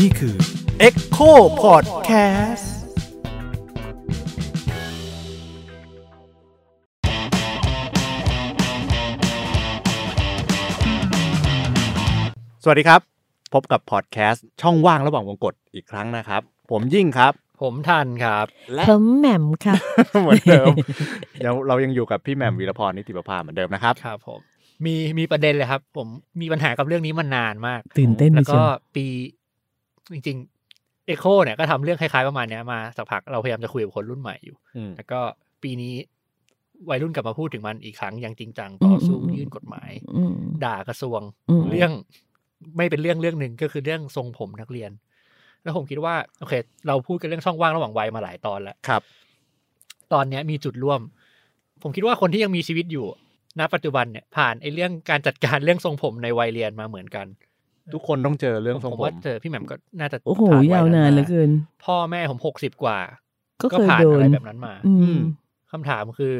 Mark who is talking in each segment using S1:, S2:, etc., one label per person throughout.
S1: นี่คือ Echo Podcast สวัสดีครับ พบกับพอดแคสต์ช่องว่างระหว่างวงกฏอีกครั้งนะครับ ผมยิ่งครับ
S2: ผมทันครับ
S1: และ
S3: ผมแหม่มค่ะ
S1: เหมือนเดิมเดี๋ยวเรายังอยู่กับพี่แหม่มวีรพรนิติประภาเหมือนเดิมนะครับ
S2: ครับผม มีมีประเด็นเลยครับ ผมมีปัญหากับเรื่องนี้มานานมาก
S3: ตื่นเต้น
S2: แล้ว
S3: ไปเชี
S2: ก็
S3: ยว
S2: ปีจริงๆเอโคเนี่ยก็ทำเรื่องคล้ายๆประมาณเนี้ยมาสักพักเราพยายามจะคุยกับคนรุ่นใหม่อยู่
S1: อืม
S2: แล้วก็ปีนี้วัยรุ่นกลับมาพูดถึงมันอีกครั้งอย่างจริงจังต่อสู้ยื่นกฎหมาย
S3: อืม
S2: ด่ากระทรวง
S3: อืม
S2: เรื่องไม่เป็นเรื่องเรื่องหนึ่งก็คือเรื่องทรงผมนักเรียน แล้วผมคิดว่าโอเค เราพูดกันเรื่องช่องว่างระหว่างวัยมาหลายตอนแล้ว
S1: ครับ
S2: ตอนเนี้ยมีจุดร่วม ผมคิดว่าคนที่ยังมีชีวิตอยู่ ณปัจจุบันเนี่ยผ่านไอ้เรื่องการจัดการเรื่องทรงผมในวัยเรียนมาเหมือนกัน
S1: ทุกคนต้องเจอเรื่องทรง
S2: ผม
S1: ผม
S2: ว่าเจอพี่แหม่มก็น่าจะ
S3: โอ้โห
S2: ผ่วั
S3: ยาวนานเหลือเกิน
S2: พ่อแม่ผมหกสิบกว่า
S3: ก็
S2: ก็
S3: เคย
S2: ผ่าน
S3: โด
S2: อะ
S3: น
S2: ไรแบบนั้นมา
S3: อืม
S2: คำถามคือ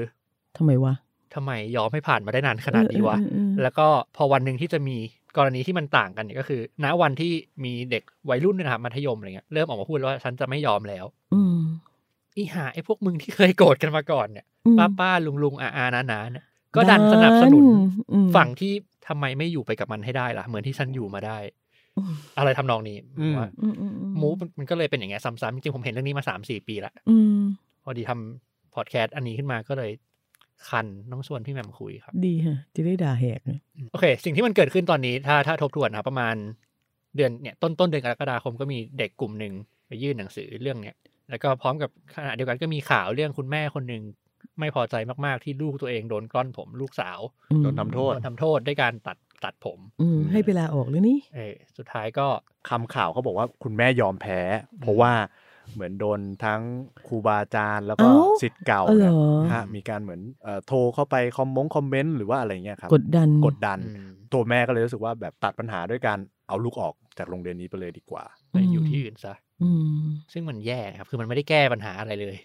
S3: ทำไมวะ
S2: ทำไมยอมให้ผ่านมาได้นานขนาดนี้วะ
S3: เออเออเออ
S2: แล้วก็พอวันหนึ่งที่จะมีกรณีที่มันต่างกันเนี่ยก็คือ ณวันที่มีเด็กวัยรุ่นเนยนะครับมัธยมอะไรเงี้ยเริ่มออกมาพูดแล้วว่าฉันจะไม่ยอมแล้ว
S3: อืม
S2: อีหาไอ้พวกมึงที่เคยโกรธกันมาก่อนเนี่ย
S3: อืม
S2: ป้าป้าลุงลุงอาอานานาเนี่ย ก็ดันสนับสนุน
S3: อืม
S2: ฝั่งที่ทำไมไม่อยู่ไปกับมันให้ได้ล่ะ เหมือนที่ฉันอยู่มาได้
S3: อืม
S2: อะไรทำนองนี้
S1: อืม
S2: ว่า
S3: อืมอืมอื
S2: มูฟมันก็เลยเป็นอย่างเงี้ยซ้ำๆจริงๆผมเห็นเรื่องนี้มาสามสี่ปีละ
S3: อืม
S2: พอดีทำพอดแคสต์อันนี้ขึ้นมาก็เลยคันต้องชวนพี่แหม่มคุยครับ
S3: ดีฮะ จะได้ด่าแหกนะ
S2: โอเค สิ่งที่มันเกิดขึ้นตอนนี้ ถ้าถ้าทบทวนนะครับประมาณเดือนเนี่ยต้นต้นเดือนกรกฎาคมก็มีเด็กกลุ่มหนึ่งไปยื่นหนังสือเรื่องเนี้ยแล้วก็พร้อมกับขณะเดียวกันก็มีข่าวเรื่องคุณแม่คนหนึ่ง ไม่พอใจมากๆที่ลูกตัวเองโดนกล้อนผมลูกสาว
S3: อืม
S1: โดนทำโทษ
S2: โดนทำโทษด้วยการตัดตัดผม
S3: อืมให้เวลาออกแล้วนี่
S2: เออสุดท้ายก็
S1: คำข่าวเขาบอกว่าคุณแม่ยอมแพ้ เพราะว่าเหมือนโดนทั้งครูบาอาจารย์แล้วก็
S3: เอ้า
S1: สิทธิ์เก่า
S3: เออเหรอ
S1: นะฮะมีการเหมือนเอ่อโทรเข้าไปคอมมงคอมเมนต์หรือว่าอะไรเงี้ยครับ
S3: กดดัน
S1: กดดัน
S2: อืม
S1: ตัวแม่ก็เลยรู้สึกว่าแบบตัดปัญหาด้วยการเอาลูกออกจากโรงเรียนนี้ไปเลยดีกว่า
S2: ไปอยู่ที่อื่นซะ
S3: อืม
S2: ซึ่งมันแย่ครับ คือมันไม่ได้แก้ปัญหาอะไรเลย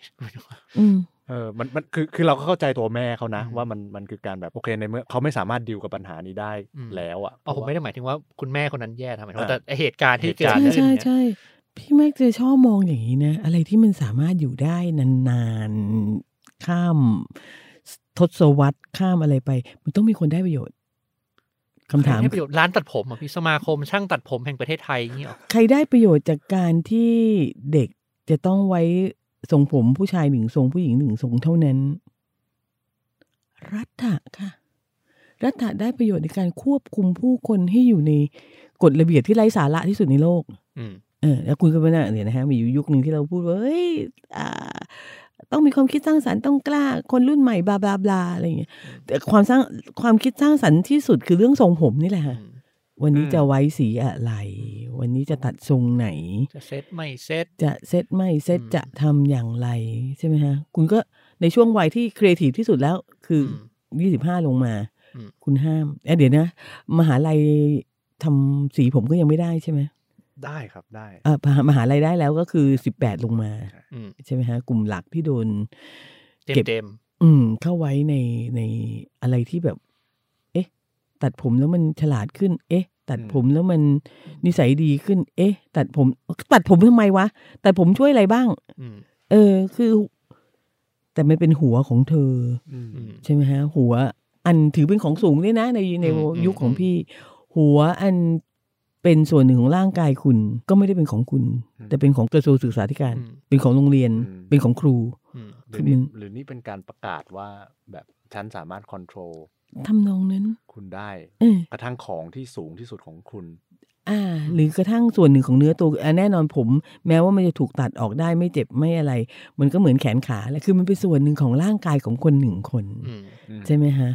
S3: อืม
S1: เออมันมันคือคือเราก็เข้าใจตัวแม่เขานะ
S2: อืม
S1: ว่ามันมันคือการแบบโอเคในเมื่อเขาไม่สามารถดิวกับปัญหานี้ได้
S2: อืม
S1: แล้วอะ
S2: อ๋อผมไม่ได้หมายถึงว่าคุณแม่คนนั้นแย่นะหมายถึงว่า
S1: อ่า
S2: แต่ไอ้เหตุการณ์ที่เกิด
S3: ใช่
S2: ขึ้น
S3: ใช่
S2: เนี่ย
S3: ใช่พี่แม็กจะชอบมองอย่างนี้นะ อะไรที่มันสามารถอยู่ได้นานๆข้ามทศวรรษข้ามอะไรไป มันต้องมีคนได้ประโยชน์คำถาม
S2: ให้ประโยชน์ร้านตัดผมอะพี่สมาคมช่างตัดผมแห่งประเทศไทยอย่างเงี้ยหรอ
S3: ใครได้ประโยชน์จากการที่เด็กจะต้องไว้ ทรงผมผู้ชายหนึ่งทรงผู้หญิงหนึ่งทรงเท่านั้น รัฐะค่ะ รัฐะได้ประโยชน์ในการควบคุมผู้คนให้อยู่ในกฎระเบียบที่ไร้สาระที่สุดในโลก
S2: อืม
S3: เออแล้วคุณก็ไม่น่าเนี่ยนะฮะมีอยู่ยุคหนึ่งที่เราพูดว่าเฮ้ยอ่าต้องมีความคิดสร้างสรรค์ต้องกล้า คนรุ่นใหม่บลาบลาบลาอะไรอย่างเงี้ยแต่ความสร้างความคิดสร้างสรรค์ที่สุดคือเรื่องทรงผมนี่แหละฮะ
S2: อืม
S3: วันนี้จะไว้สีอะไร วันนี้จะตัดทรงไหน
S2: จะเซ็ตไม่เซ็ต
S3: จะเซตไม่เซต
S2: อืม
S3: จะทำอย่างไรใช่ไหมฮะ คุณก็ในช่วงวัยที่ครีเอทีฟที่สุดแล้วคืออยี่สิบห้าลงมา
S2: อืม
S3: คุณห้ามเอ้ยเดี๋ยวนะ มหาลัยทำสีผมก็ยังไม่ได้ใช่ไหม
S1: ได้ครับได้
S3: อ่ามหามหาลัยได้แล้วก็คือสิบแปดลงมา
S2: อืม
S3: ใช่ไหมฮะ กลุ่มหลักที่โดน
S2: เต็ม
S3: เก็บ
S2: เต็ม
S3: อืมเข้าไว้ในในอะไรที่แบบเอ๊ะ ตัดผมแล้วมันฉลาดขึ้น เอ๊ะ ตัด
S1: อืม
S3: ผมแล้วมันนิสัยดีขึ้น เอ๊ะ ตัดผม ตัดผมทำไมวะตัดผมช่วยอะไรบ้าง
S2: อืม
S3: เออ คือ แต่มันเป็นหัวของเธอ
S1: อืม
S2: อืม
S3: ใช่ไหมฮะ หัว อันถือเป็นของสูงด้วยนะ ในใน
S2: อืมอืม
S3: ยุคของ
S2: อืม
S3: พี่ หัวอันเป็นส่วนหนึ่งของร่างกายคุณก็ไม่ได้เป็นของคุณ แต่เป็นของกระทรวงศึกษาธิการ
S2: อืม
S3: เป็นของโรงเรียน
S1: อืม
S3: เป็นของครู
S2: อืม
S1: หรือนี่หรือนี่เป็นการประกาศว่าแบบฉันสามารถค o n t r o l
S3: ทำนองนั้น
S1: คุณได้
S3: เออ
S1: กระทั่งของที่สูงที่สุดของคุณ
S3: อ่า หรือกระทั่งส่วนหนึ่งของเนื้อตัวอะแน่นอนผม แม้ว่ามันจะถูกตัดออกได้ไม่เจ็บไม่อะไร มันก็เหมือนแขนขาแหละคือมันเป็นส่วนหนึ่งของร่างกายของคนหนึ่งคน
S2: อืม
S3: ใช่ไหมฮะ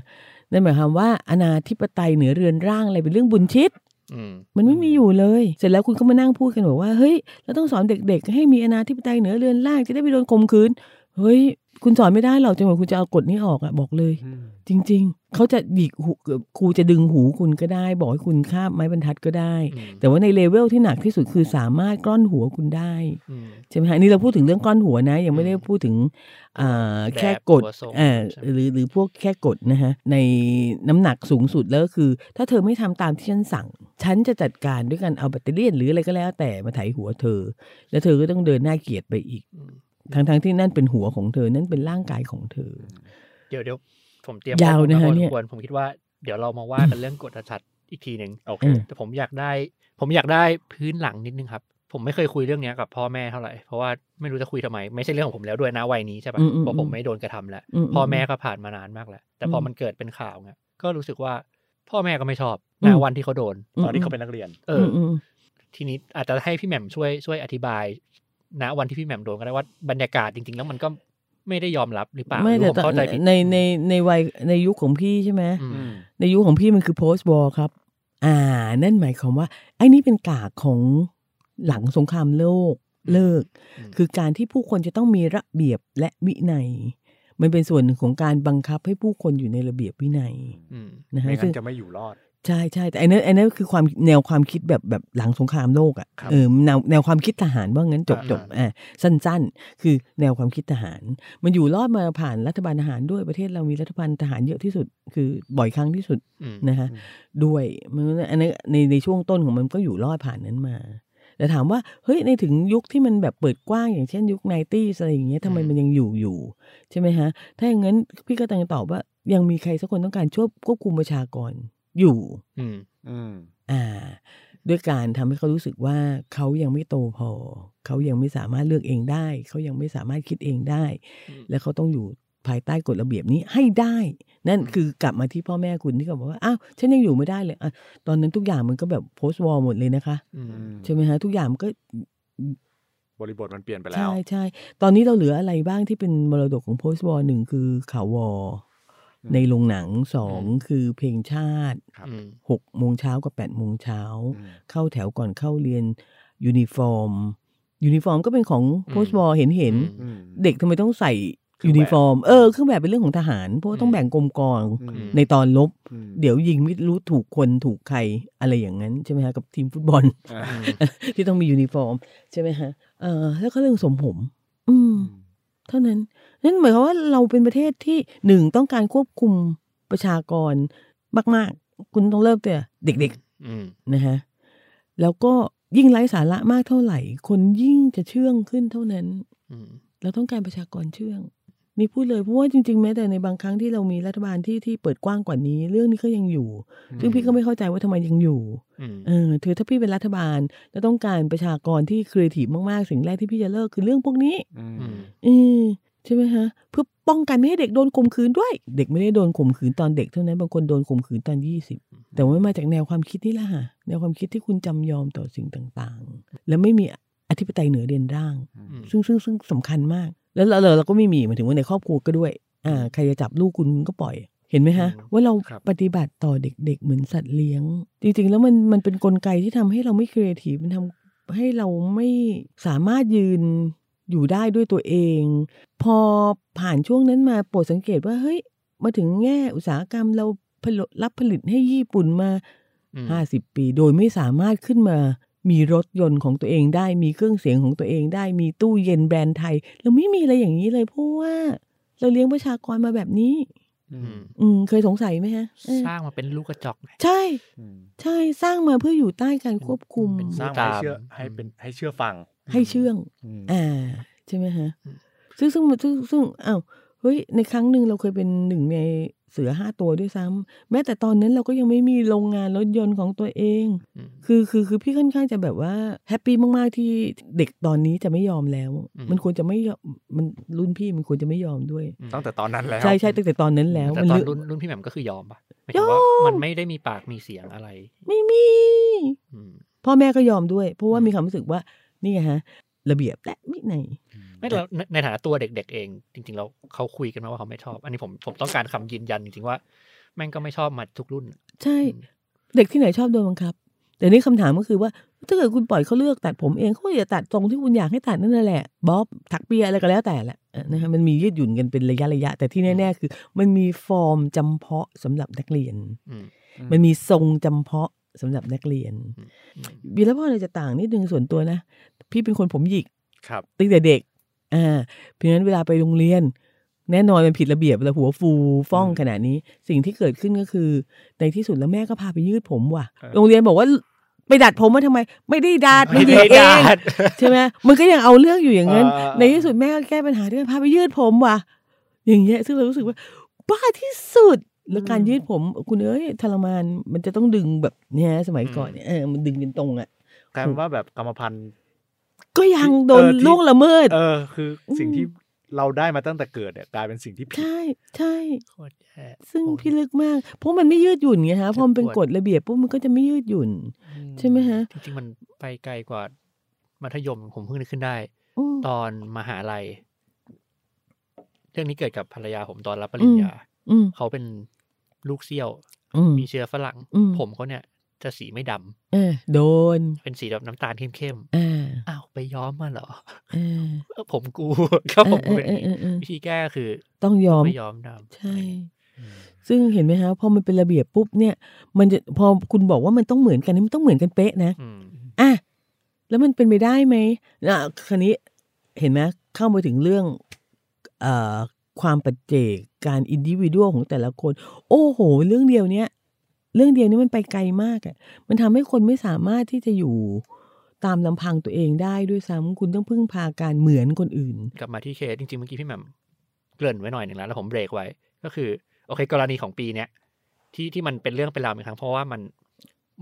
S3: นั่นหมายความว่าอนาธิปไตยเหนือเรือนร่างอะไรเป็นเรื่องบุญชิต
S2: อืม
S3: มันไม่มีอยู่เลย เสร็จแล้วคุณก็มานั่งพูดกันบอกว่า เฮ้ย เราต้องสอนเด็กๆ ให้มีอนาธิปไตยเหนือเรือนร่างจะได้ไม่โดนข่มขืน เฮ้ย คุณสอนไม่ได้หรอกจนกว่าคุณจะเอากฎนี้ออกอะบอกเลย
S1: อืม
S3: จริง ๆเขาจะหยิกหูครูจะดึงหูคุณก็ได้ บอกให้คุณคาบไม้บรรทัดก็ได้
S2: อืม
S3: แต่ว่าในเลเวลที่หนักที่สุดคือสามารถกล้อนหัวคุณได้
S2: อืม
S3: ใช่ไหมฮะนี่เราพูดถึงเรื่องกล้อนหัวนะ ยังไม่ได้พูดถึงอ่า
S2: แบบ
S3: แค่กฎ
S2: หัวทรง
S3: อ่า
S2: ใช่ไหม
S3: หรือหรือพวกแค่กฎนะฮะในน้ำหนักสูงสุดแล้วก็คือ ถ้าเธอไม่ทำตามที่ฉันสั่ง ฉันจะจัดการด้วยการเอาแบตเตอรี่ยนหรืออะไรก็แล้ว แต่มาไถหัวเธอ แล้วเธอก็ต้องเดินหน้าเกลียดไปอีก
S2: อืม
S3: ทั้งทั้งๆที่นั่นเป็นหัวของเธอ นั่นเป็นร่างกายของเธอ
S2: เดี๋ยวเดี๋ยวผมเตรียม
S3: ยาว
S2: ข้อมูล
S3: นะฮะ
S2: มาพอ
S3: เนี่ย
S2: สมควรผมคิดว่าเดี๋ยวเรามาว่ากันเรื่องกฎชัดอีกทีหนึ่ง
S1: โอเค
S3: อืม
S2: แต่ผมอยากได้ ผมอยากได้พื้นหลังนิดนึงครับ ผมไม่เคยคุยเรื่องเนี้ยกับพ่อแม่เท่าไหร่เพราะว่าไม่รู้จะคุยทำไม ไม่ใช่เรื่องของผมแล้วด้วยนะวัยนี้ใช่ปะ
S3: อืมอืม
S2: เพราะผมไม่โดนกระทำแล้ว
S3: อืม
S2: พ่อแม่ก็ผ่านมานานมากแล้วแต่พออ
S3: ม
S2: มันเกิดเป็นข่าวเงี้ยก็รู้สึกว่าพ่อแม่ก็ไม่ชอบ
S3: อื
S2: นะ
S3: ม
S2: วันที่เขาโดน
S1: ตอนที่เขาเป็นนักเรียน
S2: เอ
S3: อื
S2: อ
S3: มอืม
S2: ทีนี้อาจจะให้พี่แหม่มช่วยช่วยอธิบาย ณวันที่พี่แหม่มโดนก็ได้ว่าบรรยากาศจริง ๆ แล้วมันก็ไม่ได้ยอมรับหรือเปล่า
S3: ไม่
S2: หรื
S3: แต่
S2: อผม
S3: ตอน
S2: เข้าใจผิด
S3: ในในในวัยในยุคของพี่ใช่ไหม
S2: อืม
S1: อืม
S3: ในยุคของพี่มันคือ post war ครับ อ่า นั่นหมายความว่า ไอ้นี่เป็นกากของหลังสงครามโลกเลิก
S2: อืม
S3: คือการที่ผู้คนจะต้องมีระเบียบและวินัย มันเป็นส่วนหนึ่งของการบังคับให้ผู้คนอยู่ในระเบียบวินัย
S2: อืม
S3: นะฮะ
S1: ไม่
S3: ซึ่
S1: งั้
S3: ง
S1: นจะไม่อยู่รอด
S3: ใช่ใช่แต่อันนั้นอันนั้นคือความแนวความคิดแบบแบบหลังสงครามโลกอะ
S1: ครับ่ะ
S3: เออแนวแนวความคิดทหารว่างั้นจบ
S1: อ่า
S3: จบอ่าสั้น ๆ คือแนวความคิดทหาร มันอยู่รอดมาผ่านรัฐบาลทหารด้วยประเทศเรามีรัฐบาลทหารเยอะที่สุด คือบ่อยครั้งที่สุด
S2: อืม
S3: นะฮะด้วยมันอันนั้นในในช่วงต้นของมันก็อยู่รอดผ่านนั้นมาแต่ถามว่าเฮ้ยในถึงยุคที่มันแบบเปิดกว้างอย่างเช่นยุคไนตี้อะไรอย่างเงี้ยทำไมมันยังอยู่อยู่ใช่ไหมฮะถ้าอย่างนั้นพี่ก็ต้องตอบว่ายังมีใครสักคนต้องการช่วยควบคุมประชากร อยู่
S2: อืม
S1: อืม
S3: อ่า ด้วยการทำให้เขารู้สึกว่าเขายังไม่โตพอ เขายังไม่สามารถเลือกเองได้ เขายังไม่สามารถคิดเองได้
S2: อืม
S3: และเขาต้องอยู่ภายใต้กฎระเบียบนี้ให้ได้ นั่นคือกลับมาที่พ่อแม่คุณที่เขาบอกว่า อ้าว ฉันยังอยู่ไม่ได้เลยอะตอนนั้นทุกอย่างมันก็แบบ post war หมดเลยนะคะ
S2: อืม
S3: ใช่ไหมฮะ ทุกอย่างมันก็
S1: บริบทมันเปลี่ยนไปแล้ว
S3: ใช่ใช่ ตอนนี้เราเหลืออะไรบ้างที่เป็นมรดกของ post war หนึ่งคือข่าววอ
S1: อืม
S3: ในโรงหนังสองคือเพลงชาติ
S1: ครับ
S2: อืม
S3: หกโมงเช้ากับแปดโมงเช้า
S1: อืม
S3: เข้าแถวก่อนเข้าเรียนuniform uniform ก็เป็นของ
S2: อืม
S3: post war เห็นเห็น
S2: อืม
S1: อืม
S3: เด็กทำไมต้องใส่
S1: เครื่องแบบ
S3: นิฟอร์ม เออเครื่องแบบเป็นเรื่องของทหาร เพราะว่าต้องแบ่งกรมกอง
S1: อืม
S3: ในตอนรบ
S1: อืม
S3: เดี๋ยวยิงไม่รู้ถูกคนถูกใครอะไรอย่างนั้นใช่ไหมฮะกับทีมฟุตบอล
S1: อ่า
S2: อืม
S3: ที่ต้องมียูนิฟอร์ม ใช่ไหมฮะเออแล้วก็เรื่องทรงผม อืม เท่านั้นนั่นหมายความว่าเราเป็นประเทศที่หนึ่งต้องการควบคุมประชากรมากๆ คุณต้องเริ่มแต่เด็ก
S2: อืม
S3: ๆนะฮะแล้วก็ยิ่งไร้สาระมากเท่าไหร่ คนยิ่งจะเชื่องขึ้นเท่านั้น
S2: อืม
S3: เราต้องการประชากรเชื่อง นี่พูดเลยเพราะว่าจริงๆแม้แต่ในบางครั้งที่เรามีรัฐบาลที่ที่เปิดกว้างกว่านี้ เรื่องนี้ก็ยังอยู่ ซึ่งพี่ก็ไม่เข้าใจว่าทำไมยังอยู่
S2: อืม
S3: เออถือถ้าพี่เป็นรัฐบาลแล้วต้องการประชากรที่ครีเอทีฟมากๆ สิ่งแรกที่พี่จะเลิกคือเรื่องพวกนี้
S1: อืม
S2: อืม
S3: เออใช่ไหมฮะเพื่อป้องกันไม่ให้เด็กโดนข่มขืนด้วย เด็กไม่ได้โดนข่มขืนตอนเด็กเท่านั้นบางคนโดนข่มขืนตอนยี่สิบแต่ว่ามาจากแนวความคิดนี่แหละฮะแนวความคิดที่คุณจำยอมต่อสิ่งต่างๆ และไม่มีอธิปไตยเหนือเด่นร่าง
S2: อืม
S3: ซึ่งซึ่งซึ่งสำคัญมาก แล้วเราเราเราก็ไม่มีหมายถึงว่าในครอบครัวก็ด้วย อ่า ใครจะจับลูกคุณคุณก็ปล่อย เห็นไหมฮะ
S2: อืม
S3: ว่าเรา
S1: ครับ
S3: ปฏิบัติต่อเด็กๆ เหมือนสัตว์เลี้ยง จริงๆ แล้วมันมันเป็นนกลไกที่ทำให้เราไม่ครีเอทีฟมันทำให้เราไม่สามารถยืนอยู่ได้ด้วยตัวเอง พอผ่านช่วงนั้นมาโปรดสังเกตว่าเฮ้ยมาถึงแง่อุตสาหกรรมเราผลิตรับผลิตให้ญี่ปุ่นมา
S2: อืม
S3: ห้าสิบปี โดยไม่สามารถขึ้นมา มีรถยนต์ของตัวเองได้ มีเครื่องเสียงของตัวเองได้ มีตู้เย็นแบรนด์ไทย เราไม่มีอะไรอย่างนี้เลยเพราะว่า เราเลี้ยงประชากรมาแบบนี้
S1: อื
S2: อื
S1: ม
S2: ม
S3: อืมเคยสงสัยไหมฮะเออ
S2: สร้างมาเป็นลูกกระจอกไง
S3: ใช่
S1: อืม
S3: ใช่สร้างมาเพื่ออยู่ใต้การควบคุม
S2: เป็น
S1: สร้างมาให้
S2: ตาม
S1: เชื่อให้เป็นให้เชื่อฟัง
S3: ให้เชื่อง
S1: อืม
S3: อ่าใช่ไหมฮะ
S2: อืม
S3: ซึ่งซึ่งซึ่งซึ่งอ้าวเฮ้ยในครั้งหนึ่งเราเคยเป็นหนึ่งใน เสือห้าตัวด้วยซ้ำแม้แต่ตอนนั้นเราก็ยังไม่มีโรงงานรถยนต์ของตัวเอง
S2: อืม
S3: คือคือคือพี่ค่อนข้างจะแบบว่าแฮปปี้มาก ๆ ที่เด็กตอนนี้จะไม่ยอมแล้ว
S2: อืม
S3: มันควรจะไม่ยอมมันรุ่นพี่มันควรจะไม่ยอมด้วย
S1: ตั้งแต่ตอนนั้นแล้ว
S3: ใช่ใช่ตั้งแต่ตอนนั้นแล้ว
S2: แต่
S3: มัน
S2: ตอน
S3: เลือก
S2: รุ่นรุ่นพี่แหม่มก็คือยอมปะหมายถึงว่ามันไม่ได้มีปากมีเสียงอะไร
S3: ไม่มี
S2: อืม
S3: พ่อแม่ก็ยอมด้วย เพราะว่า
S2: อืม
S3: มีความรู้สึกว่านี่ไงฮะ ระเบียบและวินัย
S2: ไม่เราในในฐานะตัวเด็ก ๆ เอง จริงๆเราเขาคุยกันมาว่าเขาไม่ชอบ อันนี้ผมผมต้องการคำยืนยันจริงๆว่า แม่งก็ไม่ชอบมาทุกรุ่น
S3: ใช่ เด็กที่ไหนชอบโดนบังคับแต่นี่คำถามก็คือว่า ถ้าเกิดคุณปล่อยเขาเลือกตัดผมเองเขาก็จะตัดตรงที่คุณอยากให้ตัดนั่นแหละบ๊อบถักเปียอะไรก็แล้วแต่แหละเอ่อนะคะมันมียืดหยุ่นกันเป็นระยะระยะ แต่ที่แน่ๆคือ มันมีฟอร์มจำเพาะสำหรับนักเรียน
S2: อืม
S3: มันมีทรงจำเพาะสำหรับนักเรียน
S2: อืม
S3: บีแล้วพ่อเลยจะต่างนิดนึงส่วนตัวนะ พี่เป็นคนผมหยิก
S1: ครับ
S3: ตั้งแต่เด็ก อ่าเพราะฉะนั้นเวลาไปโรงเรียน แน่นอนมันผิดระเบียบเวลาหัวฟูฟ่อง
S1: อืม
S3: ขนาดนี้ สิ่งที่เกิดขึ้นก็คือ ในที่สุดแล้วแม่ก็พาไปยืดผมว่ะ
S1: เออ
S3: โรงเรียนบอกว่าไปดัดผมมาทำไม ไม่ได้ดัด
S2: ไม่
S3: นหยิ
S2: ได้
S3: กเอ
S2: ดางด
S3: ใช่ไหมมันก็ยังเอาเรื่องอยู่อย่างนั้น
S1: เออ
S3: ในที่สุดแม่ก็แก้ปัญหาด้วยการพาไปยืดผมว่ะ อย่างเงี้ยซึ่งเรารู้สึกว่า บ้าที่สุดแล้วการยืดผมคุณเอ้ยทรมานมันจะต้องดึงแบบเนี้ยสมัยก่อนเนี่ยเออมันดึงเป็นตรงอะ
S1: กลายเป็นว่าแบบกรรมพันธุ์
S3: ก็ยังโดน
S1: เออที่
S3: ล่วงละเมิด
S1: เออ คือสิ่ง
S3: อืม
S1: ที่เราได้มาตั้งแต่เกิดเนี่ยกลายเป็นสิ่งที่ผิด
S3: ใช่ใช่
S2: โคตรแย่
S3: ซึ่ง
S2: โอ้ย
S3: พี่ลึกมาก เพราะมันไม่ยืดหยุ่นไงฮะพอมันเป็น
S2: เจ็บป
S3: ก
S2: วด
S3: ฎระเบียบปุ๊บมันก็จะไม่ยืดหยุ่น ใช่ไหมฮะ
S2: จริงๆ มันไปไกลกว่ามัธยมผมเพิ่งนึกขึ้นได้
S3: อืม
S2: ตอนมหาลัย เรื่องนี้เกิดกับภรรยาผมตอนรับปริญญา
S3: อืม
S2: เขาเป็นลูกเซี่ยว
S3: อืม
S2: มีเชื้อฝรั่ง
S3: อืม
S2: ผมเขาเนี่ย จะสีไม่ดำ
S3: เออ โดน
S2: เป็นสีแบบน้ำตาลเข้ม
S3: อ่า
S2: ๆอ้าวไปย้อมมาเหรอ
S3: เออ
S2: เออผมกูครับผม
S3: เออ
S2: เป็น
S3: เออเออเออ
S2: วิธีแก้คือ
S3: ต้องยอม
S2: ไม่ย้อมดำ
S3: ใช่ ซึ่งเห็นไหมฮะพอมันเป็นระเบียบปุ๊บเนี่ย มันจะพอคุณบอกว่ามันต้องเหมือนกันนี่มันต้องเหมือนกันเป๊ะนะ
S2: อืม
S3: อะแล้วมันเป็นไปได้ไหมนะคราวนี้เห็นไหมเข้ามาถึงเรื่องเอ่อความปัจเจกการอินดิวิวดของแต่ละคน โอ้โห เรื่องเดียวเนี้ย เรื่องเดียวนี้มันไปไกลมากอะ่ะ มันทำให้คนไม่สามารถที่จะอยู่ตามลำพังตัวเองได้ด้วยซ้ำคุณต้องพึ่งพาการเหมือนคนอื่น
S2: กลับมาที่เคสจริงๆเมื่อกี้พี่แหม่มเกริ่นไว้หน่อยหนึ่งแล้วแล้วผมเบรกไว้ ก็คือโอเคกรณีของปีเนี้ยที่ที่มันเป็นเรื่องเป็นราวอีกครั้งเพราะว่ามัน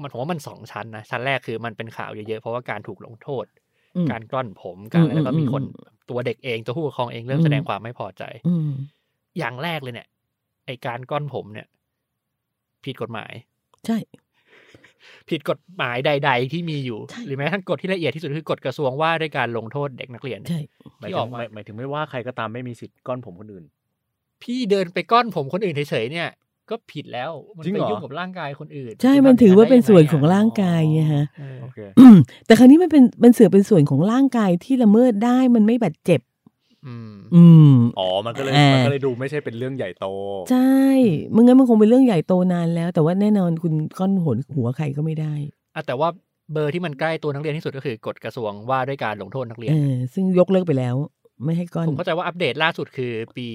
S2: มันผมว่ามันสองชั้นนะชั้นแรกคือมันเป็นข่าวเยอะๆเพราะว่าการถูกลงโทษ
S3: อืม
S2: การกล้อนผมการอะไร
S3: อืม
S2: แล้วก็มีคน
S3: อืม
S2: ตัวเด็กเองตัวผู้ปกครองเองเริ่ม
S3: อืม
S2: แสดงความไม่พอใจ
S3: อืม
S2: อย่างแรกเลยเนี่ยไอการกล้อนผมเนี่ย ผิดกฎหมาย
S3: ใช่
S2: ผิดกฎหมายใด ๆ ที่มีอยู่
S3: ใช่
S2: หรือแม้กระทั่งกฎที่ละเอียดที่สุดคือกฎกระทรวงว่าด้วยการลงโทษเด็กนักเรียน
S3: ใช่
S1: หมาย
S2: ที่
S1: ถึ
S2: องอกมา
S1: หมายหมายถึงไม่ว่าใครก็ตามไม่มีสิทธิ์ก้อนผมคนอื่น
S2: พี่เดินไปก้อนผมคนอื่นเฉยๆเนี่ยก็ผิดแล้วมัน
S1: จริง
S2: ไป
S1: เหรอ
S2: ยุ่งกับร่างกายคนอื่น
S3: ใช่
S2: คุณ
S3: มัน
S2: ทำ
S3: ถือว่า
S2: ย่
S3: เป็น
S2: ได้
S3: ส่วน
S2: ยัไข
S3: องร่างกายไงฮะ
S2: เออ
S1: โอเค
S3: แต่ครั้นี้มันเป็นมันเสือเป็นส่วนของร่างกายที่ละเมิดได้มันไม่บาดเจ็บ
S2: อืม
S3: อืม
S1: อ๋อมันก็เลย
S3: อ่ามั
S1: มันก็เลยดูไม่ใช่เป็นเรื่องใหญ่โต
S3: ใช่ไม่งั้นมันคงเป็นเรื่องใหญ่โตนานแล้ว แต่ว่าแน่นอนคุณก้อนหนหัวใครก็ไม่ได้
S2: อะแต่ว่าเบอร์ที่มันใกล้ตัวนักเรียนที่สุดก็คือกฎกระทรวงว่าด้วยการลงโทษนักเรีย
S3: เอนอซึ่งยกเลิกไปแล้ว ไม่ให้ก้อน
S2: ผมเข้าใจว่าอัปเดตล่าสุดคือปี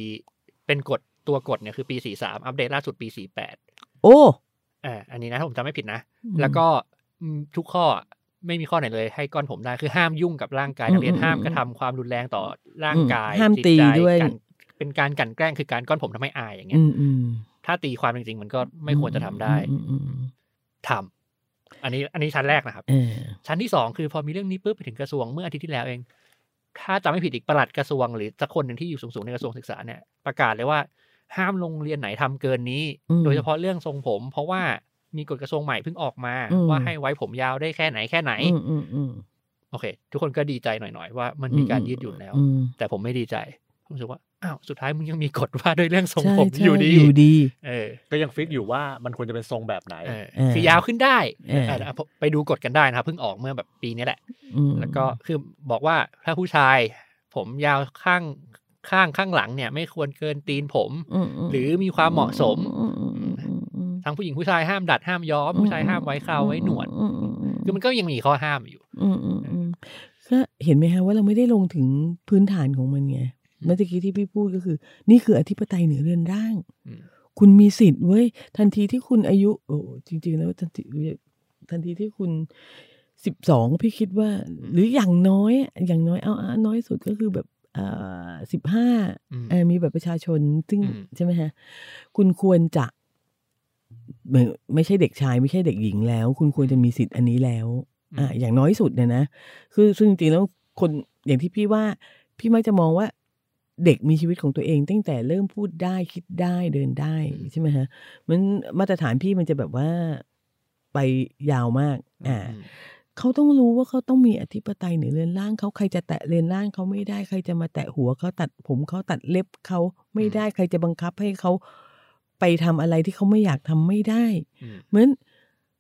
S2: เป็นกฎตัวกฎเนี่ยคือปี43อัปเดตล่าสุดปี48
S3: โอ้
S2: อ่าอันนี้นะถ้าผมจำไม่ผิดนะ
S3: อืม
S2: แล้วก็อืมทุกข้อ ไม่มีข้อไหนเลย ให้ก้อนผมได้คือห้ามยุ่งกับร่างกายนักเรียน
S3: อืมอืม
S2: ห้ามกระทำความรุนแรงต่อร่างกาย
S3: อืมห้าม
S2: จิต
S3: ตี
S2: ใจ
S3: ด้วย
S2: การเป็นการกลันแกล้งคือการก้อนผมทำให้อายอย่างเงี้
S3: อื
S2: ย
S3: มอืม
S2: ถ้าตีความจริง ๆ มันก็ไม่ควรจะทำได้
S3: อืมอืมอืม
S2: ทำอันนี้อันนี้ชั้นแรกนะครับ
S3: เออ
S2: ชั้นที่สองคือพอมีเรื่องนี้ปุ๊บไปถึงกระทรวงเมื่ออาทิตย์ที่แล้วเอง ถ้าจำไม่ผิดอีกประหลัดกระทรวงหรือสักคนหนึ่งที่อยู่สูงๆในกระทรวงศึกษาเนี่ยประกาศเลยว่า ห้ามโรงเรียนไหนทำเกินนี้
S3: อืม
S2: โดยเฉพาะเรื่องทรงผม เพราะว่า มีกฎกระทรวงใหม่เพิ่งออกมา
S3: อืม
S2: ว่าให้ไว้ผมยาวได้แค่ไหนแค่ไหน
S3: อืมอืมอืม
S2: โอเค ทุกคนก็ดีใจหน่อยๆว่ามันมีการยืดหยุ่นแล้ว
S3: อืม
S2: แต่ผมไม่ดีใจผมรู้สึกว่าอ้าวสุดท้ายมึงยังมีกฎว่าด้วยเรื่องทรง
S3: ใช่
S2: ผม
S3: ใช่
S2: อยู่ดี
S3: อยู่ดี
S2: เออ
S1: ก็ยังฟิกอยู่ว่ามันควรจะเป็นทรงแบบไหน
S2: เออ
S3: เออ
S2: คือยาวขึ้นได้
S3: เออ
S2: เออไปดูกฎกันได้นะครับเพิ่งออกเมื่อแบบปีนี้แหละ
S3: อืม
S2: แล้วก็คือบอกว่าถ้าผู้ชาย ผมยาวข้างข้างข้างหลังเนี่ย ไม่ควรเกินตีนผม
S3: มม
S2: หรือมีความเหมาะสม
S3: อือืมอืมอืม
S2: ทั้งผู้หญิงผู้ชายห้ามดัดห้ามย้อมผู้ชายห้ามไว้เคราวไว้หนวด
S3: อืมอืมอืม
S2: คือมันก็ยังมีข้อห้ามอยู่
S3: อืมอืมอืมก็เห็นไหมฮะว่าเราไม่ได้ลงถึงพื้นฐานของมันไงเมื่อกี้ที่พี่พูดก็คือ นี่คืออธิปไตยเหนือเรือนร่าง
S2: อืม
S3: คุณมีสิทธิ์เว้ยทันทีที่คุณอายุ โอ้จริงๆแล้วทันทีทันทีที่คุณสิบสองพี่คิดว่า หรืออย่างน้อย อย่างน้อยเอาเอาน้อยสุดก็คือแบบอ่าสิบห้า
S2: อืม
S3: เอ่อมีแบบประชาชน ซึ่ง
S2: อืม
S3: ใช่ไหมฮะ คุณควรจะ ไม่ไม่ใช่เด็กชายไม่ใช่เด็กหญิงแล้ว คุณควรจะมีสิทธิ์อันนี้แล้วอ่าอย่างน้อยสุดเนี่ยนะ คือซึ่งจริงๆแล้วคนอย่างที่พี่ว่า พี่มักจะมองว่าเด็กมีชีวิตของตัวเอง ตั้งแต่เริ่มพูดได้คิดได้เดินได้
S2: อืม
S3: ใช่ไหมฮะมันมาตรฐานพี่มันจะแบบว่าไปยาวมากอ่า
S2: อืม
S3: เขาต้องรู้ว่าเขาต้องมีอธิปไตยเหนือเรือนร่างเขาใครจะแตะเรือนร่างเขาไม่ได้ใครจะมาแตะหัวเขาตัดผมเขาตัดเล็บเขาไม่ได้ใครจะบังคับให้เขา ไปทำอะไรที่เขาไม่อยากทำไม่ได้
S2: อืม
S3: เหมือน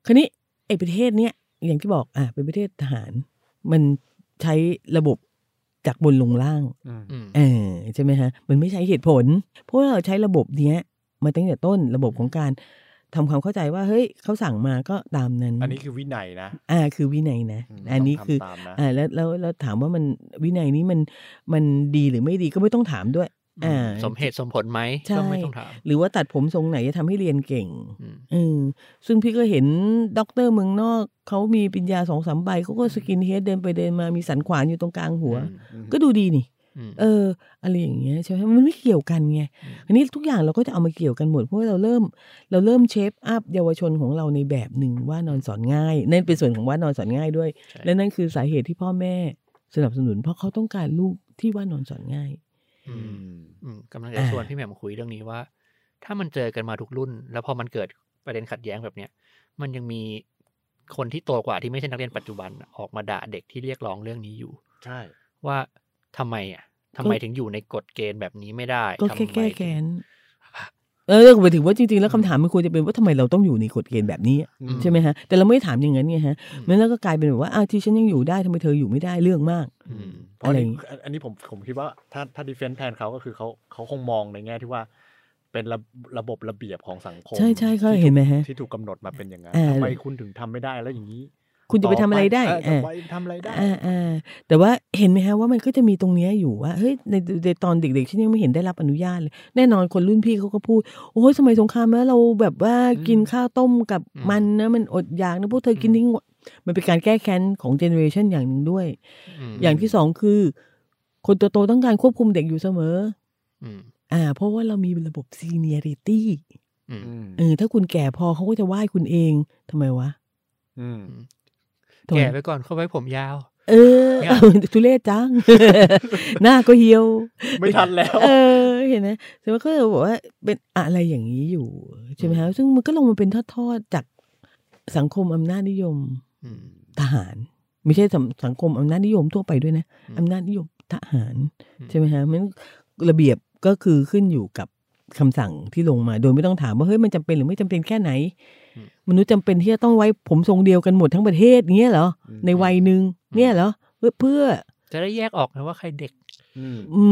S3: คราวนี้ไอ้ประเทศเนี้ยอย่างที่บอกอะเป็นประเทศทหาร มันใช้ระบบจากบนลงล่าง
S1: อืม
S2: อืม
S3: เออใช่ไหมฮะ มันไม่ใช้เหตุผล เพราะว่าเราใช้ระบบเนี้ยมาตั้งแต่ต้นระบบของการทำความเข้าใจว่าเฮ้ยเขาสั่งมาก็ตามนั้น
S1: อันนี้คือวินัยนะ
S3: อ่า คือวินัยนะ
S1: ม
S3: อันนี้
S1: ต้ง
S3: คือ
S1: ทำตามนะ
S3: อ่าแล้วแล้วแล้วถามว่ามันวินัยนี้มันมันดีหรือไม่ดีก็ไม่ต้องถามด้วยอ่า
S2: สมเหตุสมผลไหม
S3: ใช่
S2: ก็ไม่ต้องถาม
S3: หรือว่าตัดผมทรงไหนจะทำให้เรียนเก่ง
S2: อืม
S3: เออซึ่งพี่ก็เห็นด็อกเตอร์เมืองนอกเขามีปริญญาสองสามใบเขาก็ skinhead เดินไปเดินมามีสันขวานอยู่ตรงกลางหัว
S2: อืม
S1: อืม
S3: ก็ดูดีนี่
S2: อืม
S3: เอออะไรอย่างเงี้ยใช่ไหมมันไม่เกี่ยวกันไง
S2: อืม
S3: อันนี้ทุกอย่างเราก็จะเอามาเกี่ยวกันหมดเพราะว่าเราเริ่ม เราเริ่ม shape up เยาวชนของเราในแบบหนึ่งว่านอนสอนง่ายนั่นเป็นส่วนของว่านอนสอนง่ายด้วย
S2: ใช่
S3: และนั่นคือสาเหตุที่พ่อแม่สนับสนุน เพราะเขาต้องการลูกที่ว่านอนสอนง่าย
S2: อื
S1: อื
S2: ม
S1: ม
S2: อืมกำลังจะ
S3: อ่า
S2: ชวนพี่แหม่มคุยเรื่องนี้ว่า ถ้ามันเจอกันมาทุกรุ่น แล้วพอมันเกิดประเด็นขัดแย้งแบบเนี้ยมันยังมีคนที่โตกว่าที่ไม่ใช่นักเรียนปัจจุบันน่ะออกมาด่าเด็กที่เรียกร้องเรื่องนี้อยู่
S1: ใช่
S2: ว่าทำไมอะทำไมถึงอยู่ในกฎเกณฑ์แบบนี้ไม่ได้
S3: ก็
S2: ทำ
S3: แค่
S2: ไม
S3: แก้
S2: ถึง
S3: แค้น เออหมายถึงว่าจริงๆแล้วคำถามมันควรจะเป็นว่าทำไมเราต้องอยู่ในกฎเกณฑ์แบบนี้
S1: อืม
S3: ใช่ไหมฮะแต่เราไม่ได้ถามอย่างนั้นไงฮะ
S2: อืม
S3: มันแล้วก็กลายเป็นแบบว่าอ้าวที่ฉันยังอยู่ได้ทำไมเธออยู่ไม่ได้เรื่องมาก
S2: อืม
S1: เพราะอันนี้
S3: อะไร
S1: อันนี้ผมผมคิดว่าถ้าถ้าดีเฟนต์แทนเขาก็คือเขาเขาคงมองในแง่ที่ว่าเป็นระระบบระเบียบของสังคม
S3: ใช่ใช่เขา
S1: ที่ถูก
S3: เห็นไหมฮะ
S1: ที่ถูกกำหนดมาเป็นอย่างนั้น
S3: อ่า
S1: ทำไมคุณถึงทำไม่ได้แล้วอย่างนี้
S3: คุณจะไปทำอะไรได้
S1: ต่อปเออ
S3: อ่า
S1: จะไปทำอะไรได้
S3: อ่าอ่าแต่ว่าเห็นไหมฮะว่ามันก็จะมีตรงเนี้ยอยู่ว่าเฮ้ยในในตอนเด็กๆฉันยังไม่เห็นได้รับอนุญาตเลย แน่นอนคนรุ่นพี่เขาก็พูด โอ้ยสมัยสงครามแล้วเราแบบว่ากินข้าวต้มกับ
S2: อืม
S3: มันนะมันอดอยากนะพวกเธอกินทิ้งหมดมันเป็นการแก้แค้นของ generation อย่างหนึ่งด้วย
S2: ม
S3: อย่างที่สองคือ คนโตๆต้องการควบคุมเด็กอยู่เสมอ
S2: อืม
S3: อ่า เพราะว่าเรามีระบบ seniority
S2: อืม
S1: อืม
S3: เออถ้าคุณแก่พอเขาก็จะไหว้คุณเองทำไมวะ
S1: อืม
S3: ทำไม
S2: แก่ไปก่อนเขาไว้ผมยาว
S3: เออ
S2: เนี่ย
S3: ทุเรศจัง หน้าก็เหี่ยว
S1: ไม่ทันแล้ว
S3: เออ เห็นไหมแต่ว่าก็เลยบอกว่าเป็นอะไรอย่างนี้อยู่ใช่ไหมฮะซึ่งมันก็ลงมาเป็นทอดๆจากสังคมอำนาจนิยม
S2: อืม
S3: ทหาร ไม่ใช่สังสังคมอำนาจนิยมทั่วไปด้วยนะ
S2: อืม
S3: อำนาจนิยมทหาร
S2: อืม
S3: ใช่ไหมฮะมันระเบียบก็คือขึ้นอยู่กับคำสั่งที่ลงมา โดยไม่ต้องถามว่าเฮ้ยมันจำเป็นหรือไม่จำเป็นแค่ไหน มนุษย์จำเป็นที่จะต้องไว้ผมทรงเดียวกันหมดทั้งประเทศเงี้ยเหรอ
S1: อืม
S3: ในวัยหนึ่งเนี่ยเหรอเพื่อเพื่อ
S2: จะได้แยกออกนะว่าใครเด็ก
S1: อืม
S3: อื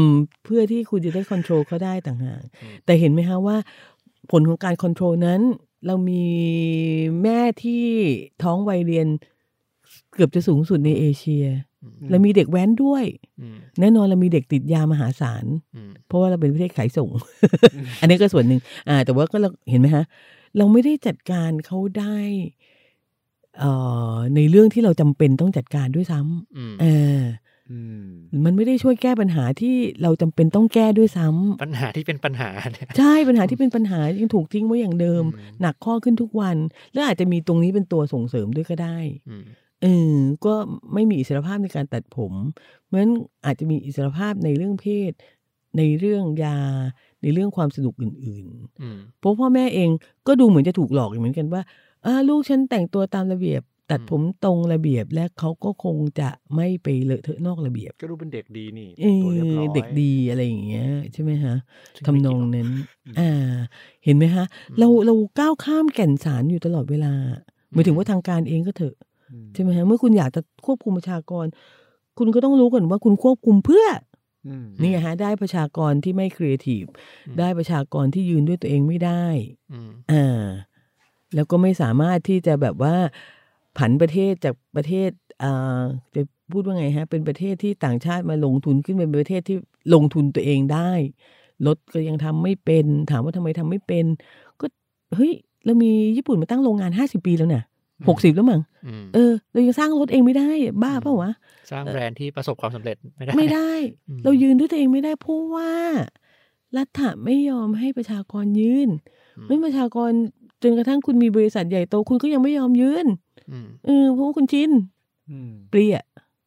S3: มเพื่อที่คุณจะได้ค o n t r o l เขาได้ต่างหาก
S2: อืม
S3: แต่เห็นไหมคะว่า ผลของการค o n t r o l นั้น เรามีแม่ที่ท้องวัยเรียน เกือบจะสูงสุดในเอเชีย
S2: อืม
S3: เรามีเด็กแว้นด้วย
S2: อืม
S3: แน่นอนเรามีเด็กติดยามหาศาล
S2: อืม
S3: เพราะว่าเราเป็นประเทศขายส่ง อันนี้ก็ส่วนหนึ่งอ่า แต่ว่าก็เราเห็นไหมฮะ เราไม่ได้จัดการเขาได้เอ่อในเรื่องที่เราจำเป็นต้องจัดการด้วยซ้
S2: อืมำ
S3: เออ
S1: อืม
S3: มันไม่ได้ช่วยแก้ปัญหาที่เราจำเป็นต้องแก้ด้วยซ้ำ
S2: ปัญหาที่เป็นปัญหาเนี่ย
S3: ใช่ปัญหาที่เป็นปัญหายังถูกทิ้งไว้อย่างเดิม
S2: อืม
S3: หนักข้อขึ้นทุกวัน แล้วอาจจะมีตรงนี้เป็นตัวส่งเสริมด้วยก็ได้
S2: อืม
S3: เออก็ไม่มีอิสรภาพในการตัดผม เพราะฉะนั้นอาจจะมีอิสรภาพในเรื่องเพศ ในเรื่องยาในเรื่องความสนุกอื่น
S2: อืม
S3: ๆเพราะพ่อแม่เองก็ดูเหมือนจะถูกหลอกอยู่เหมือนกันว่าอ่าลูกฉันแต่งตัวตามระเบียบ ตัด
S2: อืม
S3: ผมตรงระเบียบและเขาก็คงจะไม่ไปเลอะเทอะนอกระเบียบ
S1: ก็ดูเป็นเด็กดีนี่
S3: เอ
S1: ตัวเรียบร้
S3: อ
S1: อย
S3: เด็กดีอะไรอย่างเงี้ยใช่ไหมฮะ
S2: ซึ่
S3: ทำนอง
S2: ไม่เกี่ยว
S3: นั้น อ่า เห็นไหมฮะ เราเราก้าวข้ามแก่นสารอยู่ตลอดเวลาหมายถึงว่าทางการเองก็เถอะ
S1: อืม
S3: ใช่ไหมฮะเมื่อคุณอยากจะควบคุมประชากร คุณก็ต้องรู้ก่อนว่าคุณควบคุมเพื่อ
S1: อืม
S3: นี่ไงฮะได้ประชากรที่ไม่ครีเอทีฟ
S2: อืม
S3: ได้ประชากรที่ยืนด้วยตัวเองไม่ได้
S2: อืม
S3: อ่าแล้วก็ไม่สามารถที่จะแบบว่าผันประเทศจากประเทศอ่าจะพูดว่าไงฮะ เป็นประเทศที่ต่างชาติมาลงทุนขึ้นเป็นประเทศที่ลงทุนตัวเองได้รถก็ยังทำไม่เป็น ถามว่าทำไมทำไม่เป็น ก็เฮ้ยเรามีญี่ปุ่นมาตั้งโรงงานห้าสิบปีแล้วเนี่ย หกสิบแล้วมั้ง
S2: อืม
S3: เออ เรายังสร้างรถเองไม่ได้ บ้าเปล่าวะ
S2: สร้างแบรนด์ที่ประสบความสำเร็จไม่ได้
S3: ไม่ได้
S2: อืม
S3: เรายืนด้วยตัวเองไม่ได้เพราะว่ารัฐไม่ยอมให้ประชากรยืน
S2: อืม
S3: ไม่ประชากรจนกระทั่งคุณมีบริษัทใหญ่โตคุณก็ยังไม่ยอมยืน
S2: อืม
S3: เออเพราะว่าคุณชิน
S1: อืม
S3: เปลี่ย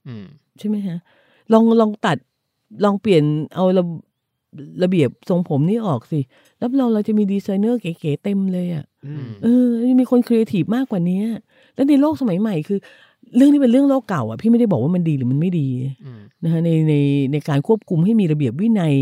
S2: อืม
S3: ใช่ไหมฮะลองลองตัดลองเปลี่ยนเอา ระระเบียบทรงผมนี่ออกสิรับรองเราจะมีดีไซเนอร์เก๋ๆเต็มเลยอะ
S1: อืม
S3: เออ มีคนครีเอทีฟมากกว่านี้แล้วในโลกสมัยใหม่คือ เรื่องนี้เป็นเรื่องโลกเก่าอะพี่ไม่ได้บอกว่ามันดีหรือมันไม่ดี
S2: อืม
S3: นะคะในในในการควบคุมให้มีระเบียบวินัย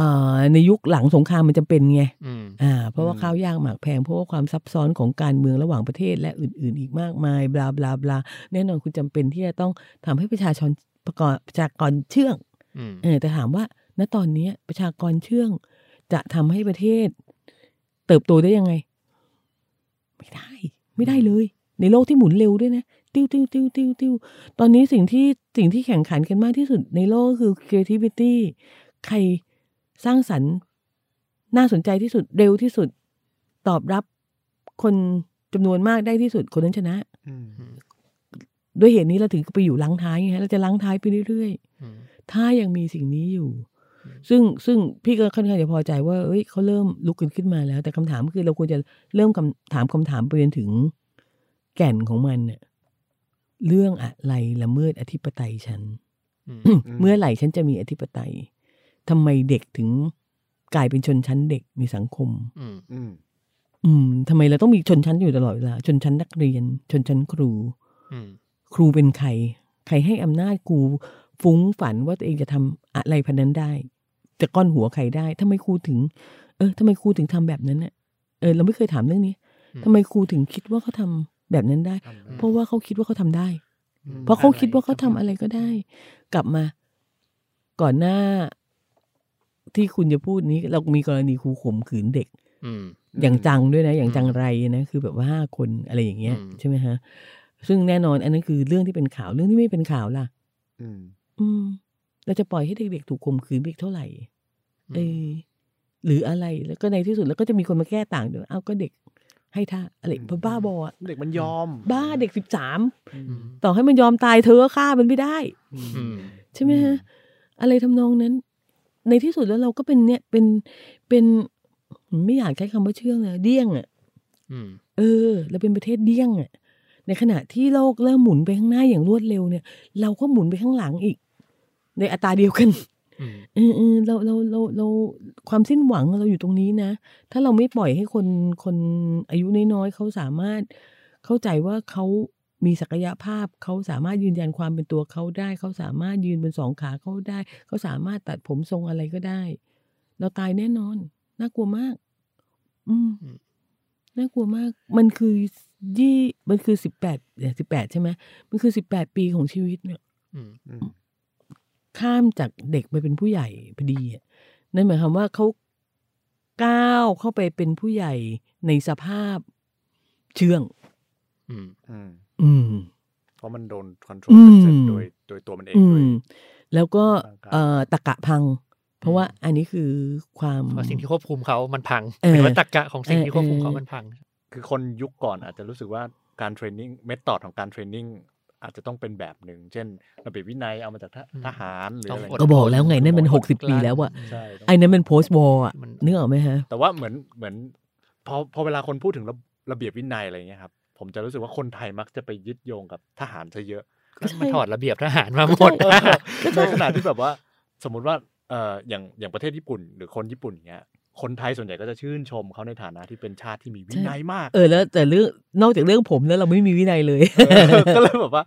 S3: อ่าในยุคหลังสงครามมันจำเป็นไง
S2: อืม
S3: อ่า เพราะว่าข้าวยากหมากแพง เพราะว่าความซับซ้อนของการเมืองระหว่างประเทศ และอื่น ๆ อีกมากมายบลาบลาบลาแน่นอนคุณจำเป็นที่จะต้องทำให้ประชาชนประกอบประชากรเชื่อง
S2: อืม
S3: เออแต่ถามว่า ณตอนเนี้ยประชากรเชื่อง จะทำให้ประเทศ เติบโตได้ยังไง ไม่ได้ ไม่ได้เลย ในโลกที่หมุนเร็วด้วยนะ ติ้วติ้วติ้วติ้วติ้วตอนนี้สิ่งที่สิ่งที่แข่งขันกันมากที่สุดในโลกก็คือ creativity ใครสร้างสรรค์ น่าสนใจที่สุดเร็วที่สุด ตอบรับคนจำนวนมากได้ที่สุดคนนั้นชนะ
S1: อืม
S3: ด้วยเหตุนี้เราถึงไปอยู่ลังท้ายไงฮะเราจะลังท้ายไปเรื่อยๆ
S2: อืม
S3: ถ้ายังมีสิ่งนี้อยู่
S2: อืม
S3: ซึ่งซึ่งพี่ก็ค่อนข้างจะพอใจว่าเอ้ยเขาเริ่มลุกกันขึ้นมาแล้ว แต่คำถามคือเราควรจะเริ่มคำถามคำถามไปจนถึงแก่นของมันเนี่ยเรื่องอะไรละเมิดอธิปไตยฉัน
S2: อืม
S3: เมื่อไหร่ฉันจะมีอธิปไตยทำไมเด็กถึงกลายเป็นชนชั้นเด็กในสังคม
S2: อืม
S1: อืม
S3: อืมทำไมเราต้องมีชนชั้นอยู่ตลอดเวลาชนชั้นนักเรียน ชนชั้นครู
S2: อืม
S3: ครูเป็นใคร ใครให้อำนาจครูฟุ้งฝันว่าตัวเองจะทำอะไรพันนั้นได้ จะก้อนหัวใครได้ทำไมครูถึง เออทำไมครูถึงทำแบบนั้นน่ะเออ เราไม่เคยถามเรื่องนี้
S2: อืม
S3: ทำไมครูถึงคิดว่าเขาทำแบบนั้นได้
S1: ทำได้
S3: เพราะว่าเขาคิดว่าเขาทำได้
S1: อืม
S3: เพราะเขาคิดว่าเขาทำอะไรก็ได้ กลับมา ก่อนหน้า ที่คุณจะพูดนี้ เรามีกรณีครูข่มขืนเด็ก
S2: อืม
S3: อย่างจังด้วยนะ อย่าง
S2: อืม
S3: จังไรนะ คือแบบว่าห้าคนอะไรอย่างเงี้ย
S2: อืม
S3: ใช่ไหมฮะ ซึ่งแน่นอน อันนั้นคือเรื่องที่เป็นข่าว เรื่องที่ไม่เป็นข่าวล่ะ
S1: อืม
S3: อืม เราจะปล่อยให้เด็กๆถูกข่มขืนไปอีกเท่าไหร่ เออหรืออะไรแล้วก็ในที่สุดแล้วก็จะมีคนมาแก้ต่างด้วยเอ้าก็เด็กให้ท่าอะไร
S1: อืม
S3: เพราะบ้าบออะ
S1: เด็กมันยอม
S3: บ้าเด็กสิบสาม
S1: อื
S2: อื
S1: ม
S2: ม
S3: ต่อให้มันยอมตายเธอก็ฆ่ามันไม่ได้
S2: อืม
S3: ใช่ไหมฮะอะไรทำนองนั้น ในที่สุดแล้วเราก็เป็นเนี่ยเป็นเป็นไม่อยากใช้คำว่าเชื่องเลยเดี้ยงอะ
S2: อืม
S3: เออเราเป็นประเทศเดี้ยงอะในขณะที่โลกเริ่มหมุนไปข้างหน้าอย่างรวดเร็วเนี่ย เราก็หมุนไปข้างหลังอีก ในอัตราเดียวกัน
S2: อืม
S3: เออเออเราเราเราเราความสิ้นหวังเราอยู่ตรงนี้นะ ถ้าเราไม่ปล่อยให้คนคนอายุน้อยๆเขาสามารถเข้าใจว่าเขามีศักยภาพเขาสามารถยืนยันความเป็นตัวเขาได้ เขาสามารถยืนบนสองขาเขาได้ เขาสามารถตัดผมทรงอะไรก็ได้ เราตายแน่นอน น่ากลัวมาก อืม
S2: อืม
S3: น่ากลัวมาก มันคือยี่มันคือสิบแปดเนี่ยสิบแปดใช่ไหมมันคือสิบแปดปีของชีวิตเนี่ย
S2: อืม
S1: อืม
S3: ข้ามจากเด็กไปเป็นผู้ใหญ่พอดีอะนั่นหมายความว่าเขาก้าวเข้าไปเป็นผู้ใหญ่ในสภาพเชื่อง
S2: อืม
S1: อืม
S3: อืม
S1: เพราะมันโดนคอนโทร
S3: อื
S1: ล
S3: ม
S1: โดยโดยตัวมันเอง
S3: อื
S1: ด้วย
S3: มแล้วก็
S1: ร่างกาย
S3: เอ่อตะกะพัง เพราะว่าอันนี้คือความ
S2: เพราะสิ่งที่ควบคุมเขามันพัง
S3: เออ
S2: หรือว่าตรรกะของสิ่งที่ควบคุมเขา
S3: เออ
S2: มันพัง
S1: คือคนยุคก่อนอาจจะรู้สึกว่าการ training method ของการ training อาจจะต้องเป็นแบบหนึ่งเช่น ระเบียบวินัยเอามาจากทห
S2: อืม
S1: ทหารหรืออะไร
S2: ต้อง
S3: ก็บอกแล้วไงนั่นมันหกสิบปีแล้วอะ
S1: ใช่ต้อง
S3: ไอ้นั้นมัน post war อะ
S2: มัน
S3: นึกออกไหมฮะ
S1: แต่ว่าเหมือนเหมือนพอพอเวลาคนพูดถึงระระเบียบวินัยอะไรเงี้ยครับผมจะรู้สึกว่าคนไทยมักจะไปยึดโยงกับทหารซะเยอะ
S3: ก็ใช่
S2: มันถอดระเบียบทหารมาหมด
S1: เออในขณะที่แบบว่า สมมุติว่าเอ่ออย่างอย่างประเทศญี่ปุ่น หรือคนญี่ปุ่นเงี้ย คนไทยส่วนใหญ่ก็จะชื่นชมเขาในฐานะที่เป็นชาติที่มีวินัยมาก
S3: เออแล้ว แต่เรื่องนอกจากเรื่องผมแล้วเราไม่มีวินัยเลย
S1: เออก็เลยแบบว่า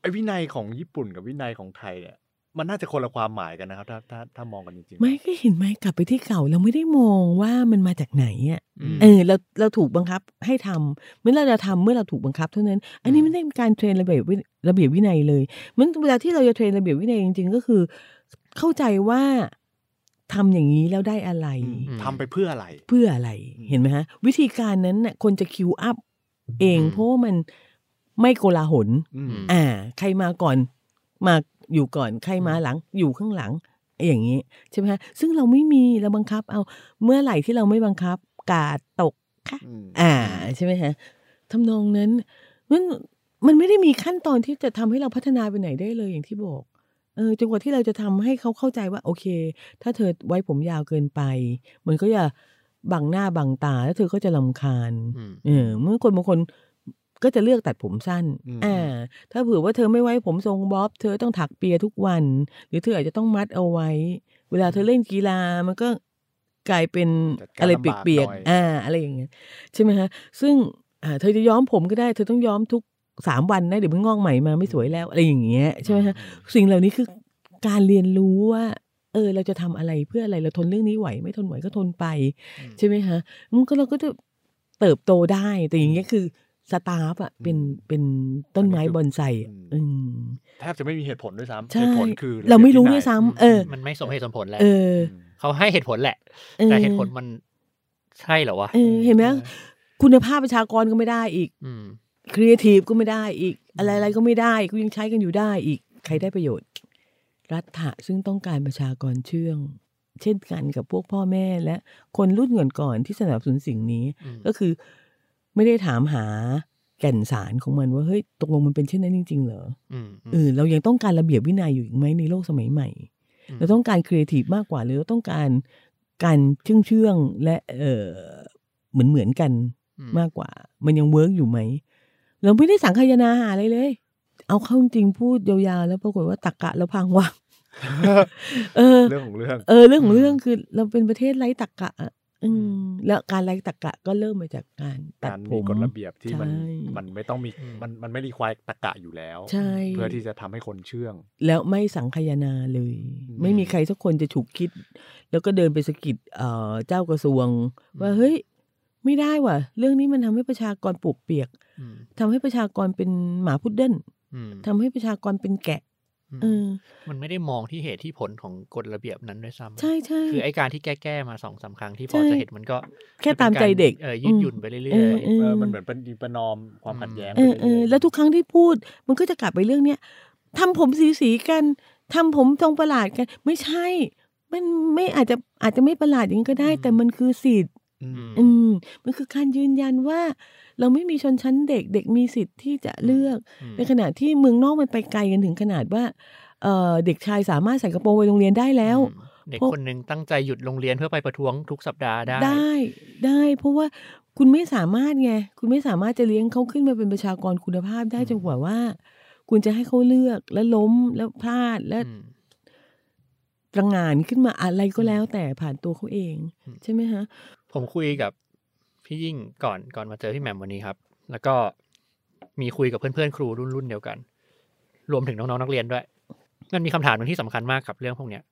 S1: ไอ้วินัยของญี่ปุ่นกับวินัยของไทยเนี่ยมันน่าจะคนละความหมายกันนะครับ ถ้าถ้าถ้ามองกันจริงๆ
S3: ไม่ก็เห็นไหมกลับไปที่เก่าเราไม่ได้มองว่ามันมาจากไหนอะ
S2: อืม
S3: เออเราเราถูกบังคับให้ทำเมื่อเราจะทำเมื่อเราถูกบังคับเท่านั้น อันนี้ไม่ได้เป็นการเทรนระเบียบวิระเบียบวินัยเลยเหมือนเวลาที่เราจะเทรนระเบียบวินัยจริง ๆ ก็คือ เข้าใจว่า ทำอย่างนี้แล้วได้อะไร
S1: อืมทำไปเพื่ออะไร
S3: เพื่ออะไร
S1: อืม
S3: เห็นไหมฮะ วิธีการนั้นน่ะคนจะคิวอัพเอง
S2: อืม
S3: เพราะว่ามันไม่โกลาหล
S1: อืม
S3: อ่า ใครมาก่อนมาอยู่ก่อนใครมาหลัง อยู่ข้างหลังอย่างนี้ใช่ไหมฮะซึ่งเราไม่มีเราบังคับ เอาเมื่อไหร่ที่เราไม่บังคับ กาดตกค่ะ
S1: อืม
S3: อ่าใช่ไหมฮะทำนองนั้นมันมันไม่ได้มีขั้นตอนที่จะทำให้เราพัฒนาไปไหนได้เลยอย่างที่บอก เออจนกว่าที่เราจะทำให้เขาเข้าใจว่าโอเค ถ้าเธอไว้ผมยาวเกินไป มันก็จะบังหน้าบังตาแล้วเธอก็จะลำคาญ
S2: อืม
S3: เออเมื่อคนบางคนก็จะเลือกตัดผมสั้น
S1: อืม
S3: อ่าถ้าเผื่อว่าเธอไม่ไว้ผมทรงบ๊อบ เธอต้องถักเปียทุกวัน หรือเธออาจจะต้องมัดเอาไว้ เวลาเธอเล่นกีฬามันก็กลายเป็น
S1: จัดการ
S3: อะไร
S1: ลำบาก
S3: เปียก
S1: หน่อย
S3: ๆอ่า อะไรอย่างเงี้ยใช่ไหมฮะ ซึ่งอ่าเธอจะย้อมผมก็ได้ เธอต้องย้อมทุก สามวันนะเดี๋ยวมันงอกใหม่มาไม่สวยแล้วอะไรอย่างเงี้ยใช่ไหมฮะสิ่งเหล่านี้คือการเรียนรู้ว่า เออ เราจะทำอะไรเพื่ออะไรเราทนเรื่องนี้ไหว ไม่ทนไหวก็ทนไป
S2: อืม
S3: ใช่ไหมฮะมันก็เราก็จะเติบโตได้ แต่อย่างเงี้ยคือสตาฟอะเป็นเป็นต้นไม้บอนไซอะ
S1: อืม
S3: อืม
S1: แทบจะไม่มีเหตุผลด้วยซ้ำ
S3: ใช่
S1: เหตุผลคือ
S3: เราไม่รู้ะด้
S1: บี
S3: วย
S1: บ
S3: ซ้ำเออ
S2: มันไม่สมเหตุสมผลแหละ
S3: เออ
S1: อืม
S2: เขาให้เหตุผลแหละ
S3: ออ
S2: แต่เหตุผลมันใช่เหรอวะ
S3: เออเห็นไหมคุณภาพประชากรก็ไม่ได้อีก
S2: อืม
S3: ครีเอทีฟก็ไม่ได้อีก อะไรอะไรก็ไม่ได้ก็ยังใช้กันอยู่ได้อีก ใครได้ประโยชน์ รัฐะซึ่งต้องการประชากรเชื่อง เช่นกันกับพวกพ่อแม่และคนรุ่นก่อนๆที่สนับสนุนสิ่งนี้
S2: อืม
S3: ก็คือไม่ได้ถามหาแก่นสารของมันว่าเฮ้ยตกลงมันเป็นเช่นนั้นจริง ๆ เหรอ
S2: อืม
S3: เออเรายังต้องการระเบียบวินัยอยู่อีกไหมในโลกสมัยใหม่
S2: ม
S3: เราต้องการครีเอทีฟมากกว่าหรือเราต้องการการเชื่องเชื่องๆและเออเหมือนเหมือนๆกัน
S2: อื
S3: มมากกว่า มันยัง work อยู่ไหม เราไม่ได้สังคายนาหาอะไรเลย เอาเข้าจริงพูดยาวๆแล้วปรากฏว่าตรรกะเราพังว่ะเออ
S1: เรื่องของเรื่อง
S3: เออ เรื่องของเรื่องคือเราเป็นประเทศไร้ตรรกะอะอืมแล้วการไร้ตักกะก็เริ่มมาจากการตัด
S1: การ
S3: ผ
S1: มี
S3: ม
S1: กฎระเบียบที่มัน
S3: ใช่
S1: มันไม่ต้องมีมันมันไม่รีควายตะกะอยู่แล้ว
S3: ใช่
S1: เพื่อที่จะทำให้คนเชื่อง
S3: แล้วไม่สังคายนาเลย
S1: อืม
S3: ไม่มีใครสักคนจะฉุกคิด แล้วก็เดินไปสะกิดเอ่อเจ้ากระทรวง ว่าเฮ้ย ไม่ได้ว่ะ เรื่องนี้มันทำให้ประชากรปลูกเปียก
S2: อืม
S3: ทำให้ประชากรเป็นหมาพุดเดิ้ล
S2: อืม
S3: ทำให้ประชากรเป็นแกะเออ
S2: มันไม่ได้มองที่เหตุที่ผลของกฎระเบียบนั้นด้วยซ้ำ
S3: ใช่ใช่
S2: คือไอการที่แก้ๆมาสองสามครั้งที่พ
S3: ใช่
S2: อจะเห็นมันก็
S3: แค่ตามใจเด็ก
S2: เออยืดหยุ่นไปเรื่
S3: เอ
S2: อ
S3: อยเออ
S1: เออมันเหมือนเป็นดีประนอมความขัดแย้ง
S3: เออเออแล้วทุกครั้งที่พูดมันก็จะกลับไปเรื่องเนี้ยทำผมสีสีๆกันทำผมทรงประหลาดกัน ไม่ใช่ มันไม่อาจจะอาจจะไม่ประหลาดอย่างนี้ก็ได้ แต่มันคือสิทธิ์
S1: อืม
S3: อืมมันคือการยืนยันว่าเราไม่มีชนชั้นเด็กเด็กมีสิทธิ์ที่จะเลือก
S2: อืม
S3: ในขณะที่เมืองนอกมันไปไกลกันถึงขนาดว่าเอ่อเด็กชายสามารถใส่กระโปรงไปโรงเรียนได้แล้ว
S2: อืมเด็ก
S3: พวก
S2: คนหนึ่งตั้งใจหยุดโรงเรียนเพื่อไปประท้วงทุกสัปดาห์ได้
S3: ได้ได้ เพราะว่าคุณไม่สามารถไงคุณไม่สามารถจะเลี้ยงเขาขึ้นมาเป็นประชากรคุณภาพได้
S2: อืม
S3: จนกว่าว่า คุณจะให้เขาเลือกแล้วล้มแล้วพลาดและ
S2: อืม
S3: ตระหงานขึ้นมาอะไรก็แล้วแต่ผ่านตัวเขาเอง
S2: อืม
S3: ใช่ไหมฮะ
S2: ผมคุยกับพี่ยิ่งก่อนก่อนมาเจอพี่แหม่มวันนี้ครับ แล้วก็มีคุยกับเพื่อนๆครูรุ่นรุ่นเดียวกัน รวมถึงน้องๆนักเรียนด้วย มันมีคำถามหนึ่งที่สำคัญมากกับเรื่องพวกเนี้ย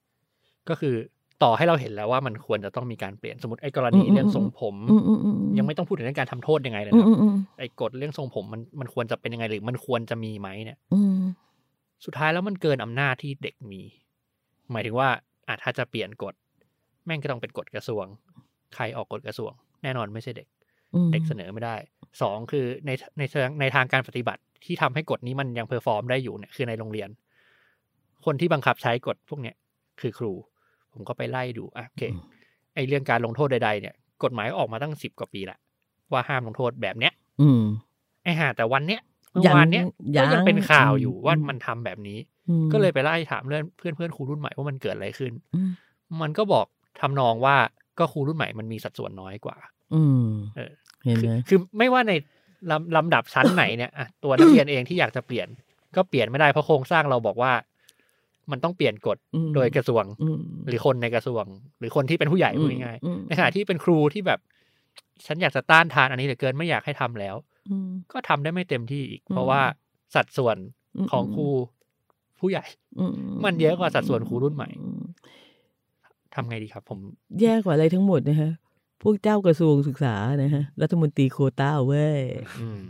S2: ก็คือต่อให้เราเห็นแล้วว่ามันควรจะต้องมีการเปลี่ยนสมมติไอ้กรณี
S3: อืมอืม
S2: เรื่องทรงผม
S3: อืมอืมอืม
S2: ยังไม่ต้องพูดถึงเรื่องการทำโทษยังไงเลย
S3: อืม
S2: นะ
S3: อืมอืม
S2: ไอ้กฎเรื่องทรงผมมันมันควรจะเป็นยังไงหรือมันควรจะมีไหมเนี่ย
S3: อืม
S2: สุดท้ายแล้วมันเกินอำนาจที่เด็กมี หมายถึงว่าอาจถ้าจะเปลี่ยนกฎ แม่งก็ต้องเป็นกฎกระทรวง ใครออกกฎกระทรวง แน่นอนไม่ใช่เด็ก
S3: อืม
S2: เด็กเสนอไม่ได้สองคือในในเชิงในทางการปฏิบัติที่ทำให้กฎนี้มันยัง perform ได้อยู่เนี่ยคือในโรงเรียน คนที่บังคับใช้กฎพวกเนี้ยคือครู ผมก็ไปไล่ดูอะโอเคไอเรื่องการลงโทษใดๆเนี่ย กฎหมายออกมาตั้งสิบกว่าปีละว่าห้ามลงโทษแบบเนี้ย
S3: อืม
S2: ไอ้ห่าแต่วันเนี้ยเมื่อ
S3: ยัง
S2: วานเนี้ย
S3: ยั
S2: ก็
S3: ง
S2: ยังเป็นข่าวอยู่
S3: อืม
S2: ว่ามันทำแบบนี้
S3: อืม
S2: ก็เลยไปไล่ถามเพื่อนเพื่อนเพื่อนครูรุ่นใหม่ว่ามันเกิดอะไรขึ้น
S3: อืม
S2: มันก็บอกทำนองว่าก็ครูรุ่นใหม่มันมีสัดส่วนน้อยกว่า
S3: อืม
S2: เออ
S3: เห็น
S2: คือ
S3: ไหม
S2: คือไม่ว่าในลำลำดับชั้นไหนเนี่ยอะตัวนักเรียนเองที่อยากจะเปลี่ยน ก็เปลี่ยนไม่ได้เพราะโครงสร้างเราบอกว่า มันต้องเปลี่ยนกฎ
S3: อืม
S2: โดยกระทรวง
S3: อืม
S2: หรือคนในกระทรวง หรือคนที่เป็นผู้ใหญ่พูดง่าย
S3: อืม
S2: ๆในขณะที่เป็นครูที่แบบ ฉันอยากจะต้านทานอันนี้เหลือเกินไม่อยากให้ทำแล้ว
S3: อืม
S2: ก็ทำได้ไม่เต็มที่อีก
S3: อืม
S2: เพราะว่าสัดส่วน
S3: อืม
S2: ของครู ผู้ใหญ่
S3: อื
S2: มันเยอะกว่าสัดส่วนครูรุ่นใหม่
S3: อืม
S2: ทำไงดีครับ ผม
S3: แย่กว่าอะไรทั้งหมดนะฮะ พวกเจ้ากระทรวงศึกษานะฮะ รัฐมนตรีโควต้าเว้ย
S2: อืม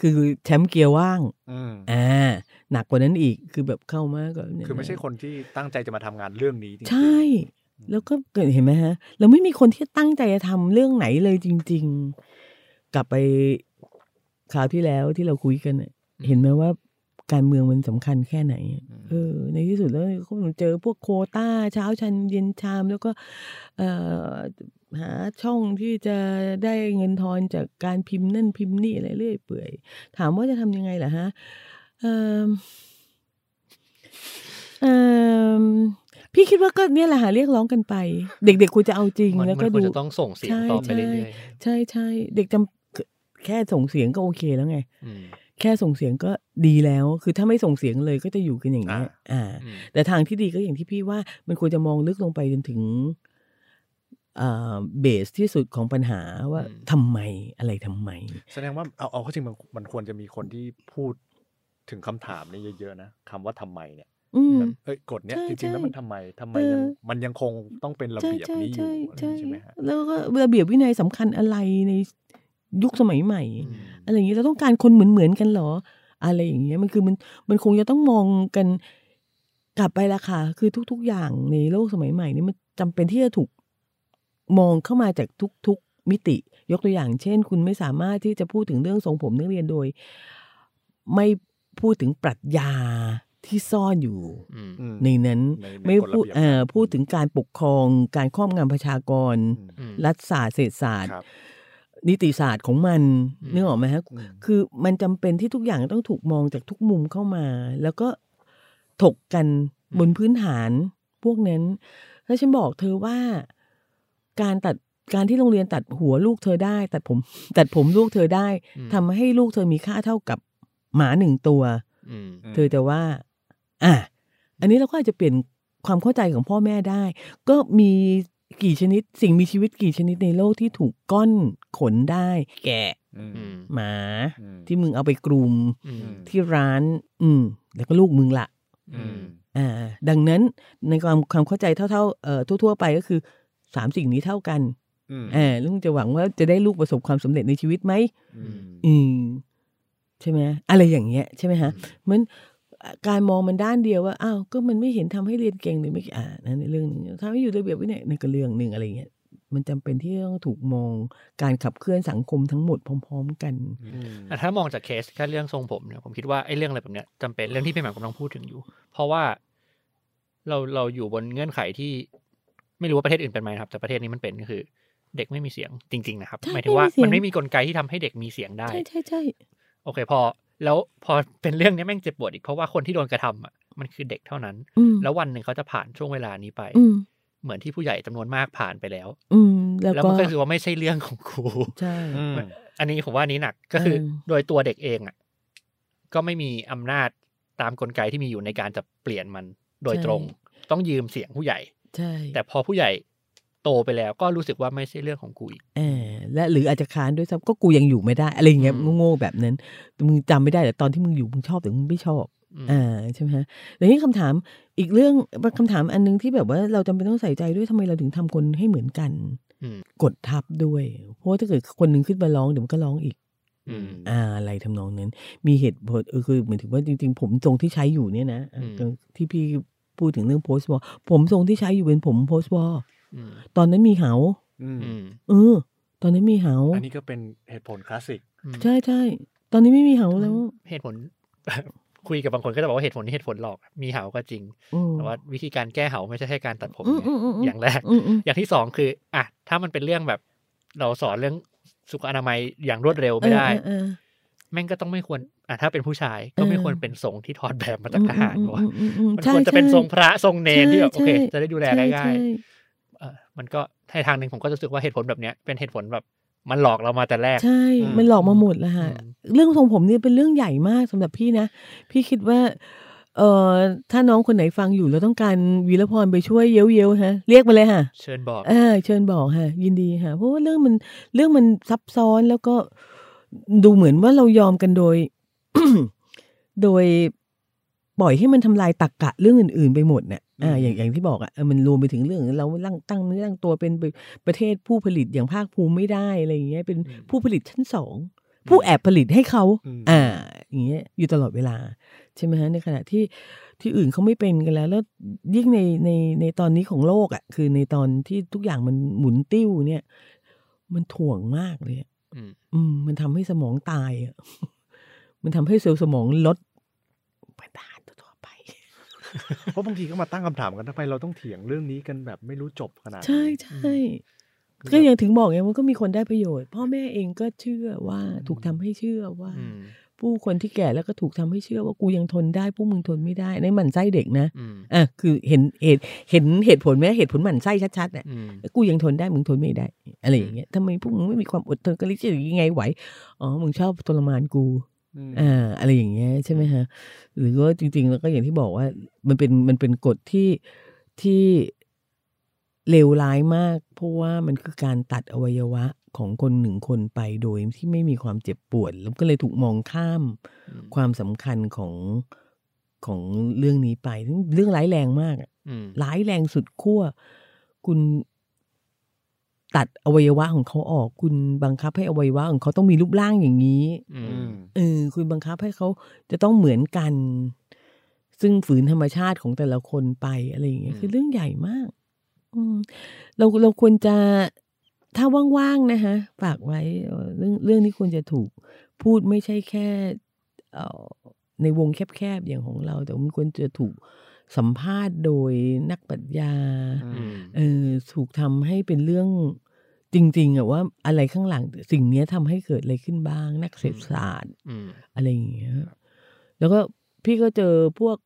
S3: คือแชมป์เกียร์ว่าง
S1: อืม
S3: อ่าหนักกว่านั้นอีกคือแบบเข้ามาก็เนี่ย
S1: คือไม่ใช่คนที่ตั้งใจจะมาทำงานเรื่องนี้จริงๆ
S3: ใช่ แล้วก็เกิดเห็นไหมฮะ เราไม่มีคนที่ตั้งใจจะทำเรื่องไหนเลยจริง ๆ กลับไปคราวที่แล้วที่เราคุยกันน่ะเห็นไหมว่า การเมืองมันสำคัญแค่ไหน เออ ในที่สุดแล้วเขาเจอพวกโควต้าเช้าชันเย็นชาม แล้วก็เอ่อหาช่องที่จะได้เงินทอนจากการพิมพ์นั่นพิมพ์นี่อะไรเรื่อยเปื่อย ถามว่าจะทำยังไงล่ะฮะเออเออพี่คิดว่าก็เนี่ยแหละหาเรียกร้องกันไป เด็กๆควรจะเอาจริง
S2: มัน
S3: แล้ว
S2: มั
S3: ก็
S2: นควร
S3: ดู
S2: จะต้องส่งเสียง
S3: ใช่
S2: ต่อไป
S3: ใช่
S2: เรื่อย
S3: ใช่ใช่เด็กจำแค่ส่งเสียงก็โอเคแล้วไง
S2: ๆอืม
S3: แค่ส่งเสียงก็ดีแล้ว คือถ้าไม่ส่งเสียงเลยก็จะอยู่กันอย่างนี้ยอ่า
S2: อืม
S3: แต่ทางที่ดีก็อย่างที่พี่ว่า มันควรจะมองลึกลงไปจนถึงเบสที่สุดของปัญหาว่า
S2: อืม
S3: ทำไมอะไรทำไม
S1: แสดงว่าเอาเอาเข้าจริงมันมันควรจะมีคนที่พูดถึงคำถามนี้เยอะๆนะคำว่าทำไมเนี่ย
S3: อืม
S1: แบบเอ้ยกฎเนี้ย
S3: ใช่
S1: จริงๆแล้ว
S3: ใช่
S1: มันทำไมทำไม
S3: เออ
S1: ยังมันยังคงต้องเป็นระเบียบนี้อยู่อะไรอย่างนี้ใช่ไหมฮะ
S3: แล้วก็ระเบียบวินัยสำคัญอะไรใน ยุคสมัยใหม่
S2: อืม
S3: อะไรอย่างนี้เราต้องการคนเหมือนเหมือนๆกันเหรอ อะไรอย่างเงี้ยมันคือมันมันคงจะต้องมองกันกลับไปละค่ะ คือทุก ๆ อย่างในโลกสมัยใหม่นี่มันจำเป็นที่จะถูกมองเข้ามาจากทุก ๆ มิติ ยกตัวอย่าง เช่น คุณไม่สามารถที่จะพูดถึงเรื่องทรงผมนักเรียนโดย ไม่พูดถึงปรัชญาที่ซ่อนอยู่
S2: อืม
S1: อืม
S3: ในนั้น
S1: ในใน
S3: ไม่
S1: กฎระ
S3: พูด
S1: เบียบ
S3: เอ่อ
S1: นั้น
S3: พูดถึงการปกครองการครอบงำประชากร
S1: อืม
S2: อืม
S3: รัฐศาสตร์เศรษฐศาสตร์
S1: ครับ
S3: นิติศาสตร์ของมัน
S2: อืม
S3: นึกออกไหมฮะ
S1: อืม
S3: คือมันจำเป็นที่ทุกอย่างต้องถูกมองจากทุกมุมเข้ามา แล้วก็ถกกันบนพื้นฐานพวกนั้นแล้วฉันบอกเธอว่าการตัดการที่โรงเรียนตัดหัวลูกเธอได้ ตัดผมตัดผมลูกเธอได้
S2: อืม
S3: ทำให้ลูกเธอมีค่าเท่ากับหมาหนึ่งตัว
S2: อืม
S3: เธอจะว่า อะอันนี้เราก็อาจจะเปลี่ยนความเข้าใจของพ่อแม่ได้ ก็มี กี่ชนิด สิ่งมีชีวิตกี่ชนิดในโลกที่ถูกก้อนขนได้ แกะ
S1: อืม
S2: อืม
S3: หมา
S1: อืม
S3: ที่มึงเอาไปกลุ่ม
S2: อืม
S3: ที่ร้าน อืม แล้วก็ลูกมึงละ
S2: อืม
S3: อ่า ดังนั้นในความความเข้าใจเท่าๆเอ่อทั่ว ๆ ไปก็คือสามสิ่งนี้เท่ากัน
S1: อืม
S3: อ่าลุงจะหวังว่าจะได้ลูกประสบความสำเร็จในชีวิตไหม
S1: อืม
S3: อืมใช่ไหมอะไรอย่างเงี้ยใช่ไหมฮะเหมือนอะ การมองมันด้านเดียวว่าอ้าวก็มันไม่เห็นทำให้เรียนเก่งหรือไม่อ่านั่นเรื่องหนึงทำให้อยู่ระเบียบวินัยนั่นก็เรื่องหนึ่งอะไรเงี้ยมันจำเป็นที่ต้องถูกมองการขับเคลื่อนสังคมทั้งหมดพร้อม ๆ กัน
S1: อืม
S2: แต่ถ้ามองจากเคสแค่เรื่องทรงผมเนี่ยผมคิดว่าไอ้เรื่องอะไรแบบเนี้ยจำเป็นเรื่องที่พี่แหม่มกำลังพูดถึงอยู่ เพราะว่าเราเราอยู่บนเงื่อนไขที่ไม่รู้ว่าประเทศอื่นเป็นไหมนะครับ แต่ประเทศนี้มันเป็นก็คือ เด็กไม่มีเสียงจริง ๆ นะครับ
S3: ใช่
S2: หมายถึงว่า
S3: ไม่มีเสียง
S2: มันไม่มีกลไกที่ทำให้เด็กมีเสียงได้
S3: ใช่ใช่ใช่
S2: โอเค พอ แล้วพอเป็นเรื่องเนี้ยแม่งเจ็บปวดอีกเพราะว่าคนที่โดนกระทำอะมันคือเด็กเท่านั้น
S3: อืม
S2: แล้ววันหนึ่งเขาจะผ่านช่วงเวลานี้ไป
S3: อืม
S2: เหมือนที่ผู้ใหญ่จำนวนมากผ่านไปแล้ว
S3: อืมแล้ว
S2: แล้ว
S3: ก็
S2: มันก็คือว่าไม่ใช่เรื่องของครู
S3: ใช่
S1: อืม
S2: อันนี้ผมว่าอันนี้หนักก็คือ
S3: เออ
S2: โดยตัวเด็กเองอะ ก็ไม่มีอำนาจตามกลไกที่มีอยู่ในการจะเปลี่ยนมันโดยตรง ต้องยืมเสียงผู้ใหญ่
S3: ใช่
S2: แต่พอผู้ใหญ่ โตไปแล้วก็รู้สึกว่าไม่ใช่เรื่องของกูอีก
S3: เออและหรืออาจจะค้านด้วยซ้ำก็กูยังอยู่ไม่ได้อะไรอย่างเงี้ย
S2: อืม
S3: โง่ๆแบบนั้นมึงจำไม่ได้แต่ตอนที่มึงอยู่มึงชอบแต่มึงไม่ชอบ
S2: อืม
S3: อ่าใช่ไหมฮะแล้วนี่คำถามอีกเรื่องคำถามอันนึงที่แบบว่าเราจำเป็นต้องใส่ใจด้วยทำไมเราถึงทำคนให้เหมือนกัน
S2: อืม
S3: กดทับด้วย เพราะว่าถ้าเกิดคนหนึ่งขึ้นมาร้องเดี๋ยวมันก็ร้องอีก
S2: อืม
S3: อ่าอะไรทำนองนั้น มีเหตุผลเออคือเหมือนถึงว่าจริง ๆ ผมทรงที่ใช้อยู่เนี่ยนะอะ
S2: อืม
S3: ที่พี่พูดถึงเรื่องโพสต์วอผมทรงที่ใช้อยู่เป็นผมโพสต์วอ
S2: อืม
S3: ตอนนั้นมีเหา
S1: อืม
S2: อืม
S3: เออ ตอนนั้นมีเหา
S1: อันนี้ก็เป็นเหตุผลคลาสสิก
S2: อืม
S3: ใช่ใช่ ตอนนี้ไม่มีเหาแล้ว
S2: เหตุผล คุยกับบางคนก็จะบอกว่าเหตุผลนี้เหตุผลหลอก มีเหาก็จริง
S3: อืม
S2: แต่ว่าวิธีการแก้เหาไม่ใช่แค่การตัดผม
S3: อืม
S2: ไง
S3: อืมอืม
S2: อย่างแรก
S3: อืมอืม
S2: อย่างที่สองคือ อะ ถ้ามันเป็นเรื่องแบบ เราสอนเรื่องสุขอนามัยอย่างรวดเร็วไม่ได้
S3: เออเออ
S2: แม่งก็ต้องไม่ควร อะถ้าเป็นผู้ชายก็ไม่
S3: เออ
S2: ควรเป็นทรงที่ถอดแบบมาจากทหาร
S3: อืม
S2: วะ
S3: อืมอืมอืม
S2: มัน
S3: ใช่
S2: ควรจะเป็น
S3: ใช่
S2: ทรงพระทรงเนรที่แบบโอเค
S3: ใช่
S2: จะได้ดูแล
S3: ใช่
S2: ง่าย
S3: ใช่
S2: ๆ เออมันก็ในทางหนึ่งผมก็รู้สึกว่าเหตุผลแบบเนี้ยเป็นเหตุผลแบบมันหลอกเรามาแต่แรก
S3: ใช่
S1: อืม
S3: มันหลอกมาหมดแล้วฮะ
S2: อืม
S3: เรื่องทรงผมเนี่ยเป็นเรื่องใหญ่มากสำหรับพี่นะ พี่คิดว่า เอ่อถ้าน้องคนไหนฟังอยู่แล้วต้องการวีรพรไปช่วยเย้ยวเย้ยวๆฮะ เรียกมาเลยค่ะ
S2: เชิญบอก
S3: เออเชิญบอกค่ะยินดีค่ะเพราะว่าเรื่องมันเรื่องมันซับซ้อนแล้วก็ดูเหมือนว่าเรายอมกันโดย โดยปล่อยให้มันทำลายตักกะเรื่องอื่น ๆ ไปหมดเนี่ย อ่า
S1: อืม
S3: อย่างอย่างที่บอกอะเออมันรวมไปถึงเรื่องเราตั้งตั้งเนื้อตั้งตัวเป็นประเทศผู้ผลิตอย่างภาคภูมิไม่ได้อะไรอย่างเงี้ยเป็น
S2: อืม
S3: ผู้ผลิตชั้นสองผู้แอบผลิตให้เขา
S1: อืม
S3: อ่า อย่างเงี้ยอยู่ตลอดเวลา ใช่ไหมฮะในขณะที่ที่อื่นเขาไม่เป็นกันแล้ว แล้วยิ่งในในในตอนนี้ของโลกอะคือในตอนที่ทุกอย่างมันหมุนติ้วเนี่ย มันถ่วงมากเลยอะ
S2: อืม
S3: อืมมันทำให้สมองตายอะมันทำให้เซลล์สมองลดไปตานทั่วๆไป
S1: เพราะบางทีก็มาตั้งคำถามกันทำไมเราต้องเถียงเรื่องนี้กันแบบไม่รู้จบขนาดนี้
S3: ใช่ใช่
S1: คือ
S3: ก็
S1: แบบ
S3: ยังถึงบอกไงว่าก็มีคนได้ประโยชน์ พ่อแม่เองก็เชื่อว่าถูกทำให้เชื่อว่า
S2: อืม
S3: ผู้คนที่แก่แล้วก็ถูกทำให้เชื่อว่ากูยังทนได้พวกมึงทนไม่ได้ในหมั่นไส้เด็กนะ
S2: อืม
S3: อะคือเห็นเหตุเห็นเหตุผลไหมเหตุผลหมั่นไส้ชัดๆอะ
S2: อืม
S3: แล้วกูยังทนได้มึงทนไม่ได้อะไรอย่างเงี้ยทำไมพวกมึงไม่มีความอดทนกันลิจะยังไงไหวอ๋อมึงชอบทรมานกู
S1: อืม
S3: อ่าอะไรอย่างเงี้ยใช่ไหมฮะหรือว่าจริง ๆ แล้วก็อย่างที่บอกว่า มันเป็นมันเป็นกฎที่ที่เลวร้ายมาก เพราะว่ามันคือการตัดอวัยวะของคนหนึ่งคนไปโดยที่ไม่มีความเจ็บปวดแล้วก็เลยถูกมองข้าม
S2: อืม
S3: ความสำคัญของของเรื่องนี้ไปซึ่งเรื่องร้ายแรงมากอะ
S2: อืม
S3: ร้ายแรงสุดขั้วคุณ ตัดอวัยวะของเขาออก คุณบังคับให้อวัยวะของเขาต้องมีรูปร่างอย่างนี้
S2: อื
S1: อื
S2: ม
S1: ม
S3: เออคุณบังคับให้เขาจะต้องเหมือนกัน ซึ่งฝืนธรรมชาติของแต่ละคนไปอะไรอย่างเงี้ย
S2: อืม
S3: คือเรื่องใหญ่มากอืมเราเราควรจะถ้าว่างๆนะคะฝากไว้เอ่อเรื่องเรื่องนี้ควรจะถูกพูดไม่ใช่แค่เอ่อในวงแคบๆอย่างของเรา แต่มันควรจะถูกสัมภาษณ์โดยนักปรัชญา
S2: อืม
S3: เออถูกทำให้เป็นเรื่อง จริงๆอะว่าอะไรข้างหลังสิ่งเนี้ยทำให้เกิดอะไรขึ้นบ้าง นักเศรษฐศาสตร์
S2: อืม
S3: อะไรอย่างเงี้ยแล้วก็พี่ก็เจอพวก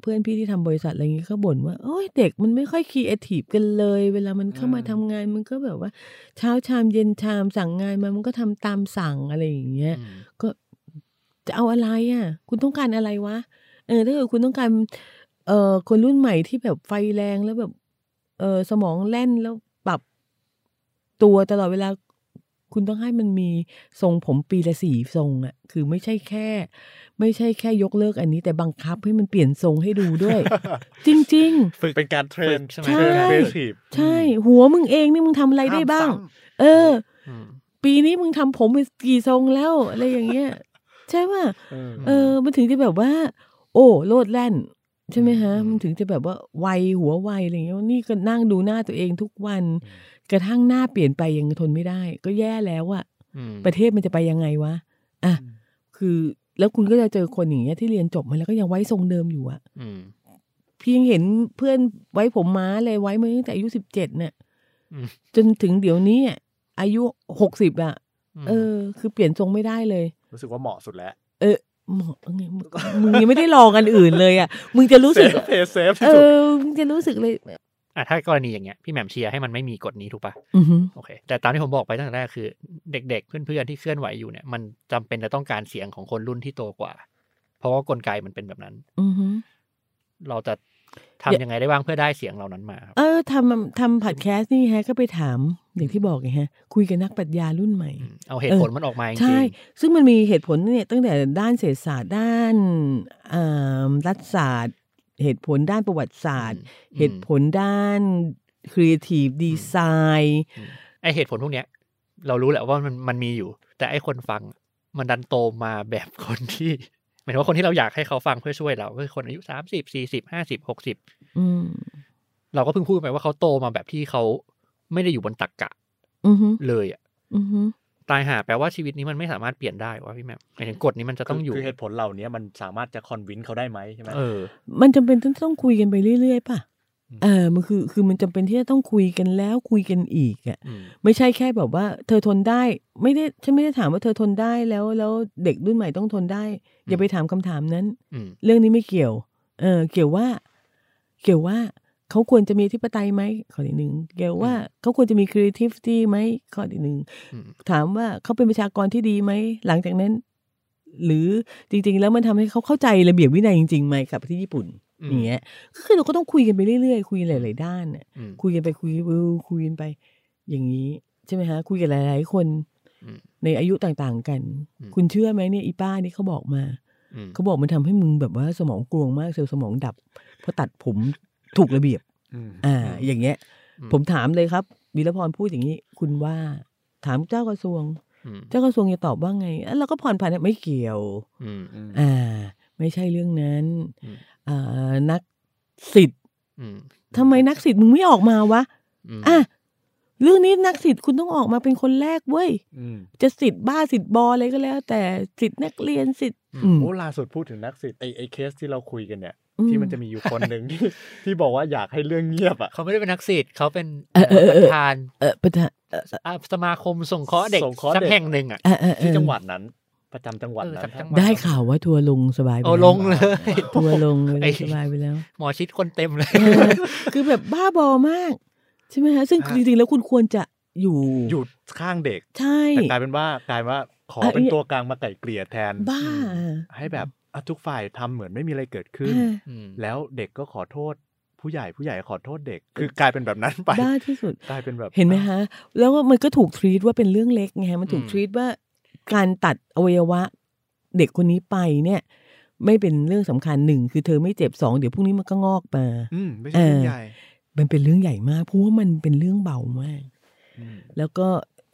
S3: เพื่อนพี่ที่ทำบริษัทอะไรอย่างเงี้ยก็บ่นว่าโอ้ยเด็กมันไม่ค่อยคีเอทีฟกันเลย เวลามันเข้ามา
S1: อืม
S3: ทำงานมันก็แบบว่า เช้าชามเย็นชามสั่งงานมามันก็ทำตามสั่งอะไรอย่างเงี้ย
S2: อืม
S3: ก็จะเอาอะไรอะ คุณต้องการอะไรวะเออถ้าเกิดคุณต้องการ เอ่อคนรุ่นใหม่ที่แบบไฟแรงแล้วแบบ เออสมองแล่นแล้วปรับ ตัวตลอดเวลา คุณต้องให้มันมีทรงผมปีละสี่ทรงอะ คือไม่ใช่แค่ ไม่ใช่แค่ยกเลิกอันนี้ แต่บังคับให้มันเปลี่ยนทรงให้ดูด้วย จริง
S2: ฝึก
S1: เป็นการเทรน
S2: ฝึกใช่ไหม
S3: ใช่
S1: train creative
S3: ๆใช่ หัวมึงเองนี่มึงทำอะไรได้บ้าง เออ
S2: อืม
S3: ปีนี้มึงทำผมไปกี่ทรงแล้ว อะไรอย่างเงี้ย ใช่ป่ะ
S1: เออ
S3: เออมันถึงจะแบบว่า โอ้โลดแล่น ใช่ไหมฮะ
S2: อืม
S3: มันถึงจะแบบว่าวัยหัววัยอะไรอย่างเงี้ยนี่ก็นั่งดูหน้าตัวเองทุกวัน กระทั่งหน้าเปลี่ยนไปยังทนไม่ได้ ก็แย่แล้วอะ
S2: อืม
S3: ประเทศมันจะไปยังไงวะอะคือแล้วคุณก็จะเจอคนอย่างเงี้ยที่เรียนจบมาแล้วก็ยังไว้ทรงเดิมอยู่อะ
S2: อืม
S3: พี่ยังเห็นเพื่อนไว้ผมม้าเลยไว้มาตั้งแต่อายุสิบเจ็ดเนี่ย
S2: อืม
S3: จนถึงเดี๋ยวนี้อะอายุหกสิบอะเออ คือเปลี่ยนทรงไม่ได้เลย
S1: รู้สึกว่าเหมาะสุดแล้ว
S3: เออเหมาะไงมึงมึงยังไม่ได้ลองอันอื่นเลยอะ มึงจะรู้สึก play safe
S1: ที่สุด
S3: อะมึงจะรู้สึกเลย
S2: อะถ้ากรณีอย่างเงี้ยพี่แหม่มเชียร์ให้มันไม่มีกฎนี้ถูกปะ
S3: อือฮึ
S2: โอเค แต่ตามที่ผมบอกไปตั้งแต่แรกคือ เด็กๆ เพื่อนๆที่เคลื่อนไหวอยู่เนี่ยมันจำเป็นจะต้องการเสียงของคนรุ่นที่โตกว่า เพราะว่ากลไกมันเป็นแบบนั้น
S3: อือฮึ
S2: เราจะทำยังไงได้บ้างเพื่อได้เสียงเหล่านั้นมาครับ
S3: เออทำทำพอดแคสต์นี่ฮะก็ไปถามอย่างที่บอกไงฮะ คุยกับนักปรัชญารุ่นใหม่
S2: อืมเอาเหตุผลมันออกมาจริงๆ
S3: ใช่ ซึ่งมันมีเหตุผลเนี่ยตั้งแต่ด้านเศรษฐศาสตร์ด้านอ่ารัฐศาสตร์ เหตุผลด้านประวัติศาสตร์ เหตุผลด้านครีเอทีฟดีไซน์
S2: อืมไอเหตุผลพวกเนี้ย เรารู้แหละว่ามันมันมีอยู่ แต่ไอคนฟังมันดันโตมาแบบคนที่หมายถึงว่าคนที่เราอยากให้เขาฟังเพื่อช่วยเราคือคนอายุสามสิบสี่สิบห้าสิบหกสิบ
S3: อืม
S2: เราก็เพิ่งพูดไปว่าเขาโตมาแบบที่เขาไม่ได้อยู่บนตักกะ
S3: อือฮึ
S2: เลยอะ
S3: อือฮึ
S2: ตายหาแปลว่าชีวิตนี้มันไม่สามารถเปลี่ยนได้วะพี่แม่หมายถึงกฎนี้มันจะต้องอยู่
S1: คือเหตุผลเหล่านี้มันสามารถจะคอนวินเขาได้ไหมใช่ไหม
S2: เออ
S3: มันจำเป็นต้องต้องคุยกันไปเรื่อยๆป่ะ
S1: อืม
S3: เออมันคือคือมันจำเป็นที่จะต้องคุยกันแล้วคุยกันอีกอะ
S2: อืม
S3: ไม่ใช่แค่แบบว่า เธอทนได้ ไม่ได้ฉันไม่ได้ถามว่าเธอทนได้แล้วแล้วเด็กรุ่นใหม่ต้องทนได้ อย่าไปถามคำถามนั้น
S2: อืม
S3: เรื่องนี้ไม่เกี่ยว เออเกี่ยวว่า เกี่ยวว่า เขาควรจะมีอธิปไตยไหมข้อที่หนึ่งเกี่ยวว่าเขาควรจะมี creativity ไหมข้อที่หนึ่ง
S2: อืม
S3: ถามว่าเขาเป็นประชากรที่ดีไหมหลังจากนั้น หรือจริง ๆ แล้วมันทำให้เขาเข้าใจระเบียบวินัยจริงๆไหมกับที่ญี่ปุ่น
S2: อืม
S3: อย่างเงี้ยก็คือเราก็ต้องคุยกันไปเรื่อยๆ คุยหลายๆด้านน่ะ
S2: อืม
S3: คุยกันไปคุยเออคุยกันไป อย่างนี้ใช่ไหมฮะคุยกันหลาย ๆ คน
S2: อืม
S3: ในอายุต่างๆ กัน
S2: อืม
S3: คุณเชื่อไหมเนี่ยอีป้านี่เขาบอกมา
S2: อืม
S3: เขาบอกมันทำให้มึงแบบว่าสมองกลวงมากเซลล์สมองดับเพราะตัดผม ถูกระเบียบ
S1: อืม
S3: อ่าอย่างเงี้ย
S2: อืม
S3: ผมถามเลยครับวีรพรพูดอย่างนี้ คุณว่าถามเจ้ากระทรวง
S2: อืม
S3: เจ้ากระทรวงจะตอบว่าไงอะเราก็ผ่อนผันไม่เกี่ยว
S2: อืม
S1: อืม
S3: อ่า ไม่ใช่เรื่องนั้น
S2: อืม
S3: อ่านักสิทธิ์
S2: อืม
S3: ทำไมนักสิทธิ์มึงไม่ออกมาวะ
S2: ม
S3: อะเรื่องนี้นักสิทธิ์คุณต้องออกมาเป็นคนแรกเว้ย
S1: อืม
S3: จะสิทธิ์บ้าสิทธิ์บออะไรก็แล้ว แต่สิทธิ์นักเรียนสิทธิ์อืม
S1: โอ้ล่าสุดพูดถึงนักสิทธิ์ไอไอเคสที่เราคุยกันเนี่ย
S3: อืม
S1: ที่มันจะมีอยู่คนหนึ่งที่ที่บอกว่าอยากให้เรื่องเงียบอะ
S2: เขาไม่ได้เป็นนักศิษย์เขาเป็น
S3: เออเออเออ
S2: ประธาน
S3: เออประธาน
S2: อะสมาคมส่งเคราะห์เด็ก
S1: ส่งเคราะห์
S2: สัก
S1: เด็ก
S2: แห่งหนึ่งอะ
S3: เออเออเออ
S1: ที่จังหวัดนั้น ประจำจังหวัด
S2: เออ
S1: นั้
S2: จาก
S1: น
S2: จังหวัด
S3: ได้ข่าวว่าทัวร์ลงสบายไป
S2: โอ้
S3: แล้ว
S2: ลงเลย
S3: ทัวร์ลงไป
S2: ไอ้
S3: แล้วสบายไปแล้ว
S2: หมอชิดคนเต็มเลย
S3: เออคือแบบบ้าบอมากใช่ไหมฮะซึ่งจริงๆแล้วคุณควรจะอยู่
S1: อยู่ข้างเด็ก
S3: ใช่
S1: แต่กลายเป็นว่ากลายเป็นว่าขอ
S3: เอ่อ
S1: เป็น
S3: เนี่ย
S1: ตัวกลางมาไก่เกลี่ยแทน
S3: บ้า
S1: ให้แบบอะ ทุกฝ่ายทำเหมือนไม่มีอะไรเกิดขึ้น
S3: อ่า
S2: อืม
S1: แล้วเด็กก็ขอโทษผู้ใหญ่ผู้ใหญ่ขอโทษเด็ก คือกลายเป็นแบบนั้นไป
S3: บ้าที่สุด
S1: กลายเป็นแบบ
S3: เห็นไหมฮะ แล้วมันก็ถูกทรีตว่าเป็นเรื่องเล็กไงฮะมันถูก
S2: อืม
S3: ทรีตว่าการตัดอวัยวะ เด็กคนนี้ไปเนี่ย ไม่เป็นเรื่องสำคัญหนึ่งคือเธอไม่เจ็บสองเดี๋ยวพรุ่งนี้มันก็งอกมา
S1: อืมไม่ใช่เรื่อง
S3: เออ
S1: ใหญ่
S3: มันเป็นเรื่องใหญ่มากเพราะว่ามันเป็นเรื่องเบามาก
S1: อืม
S3: แล้วก็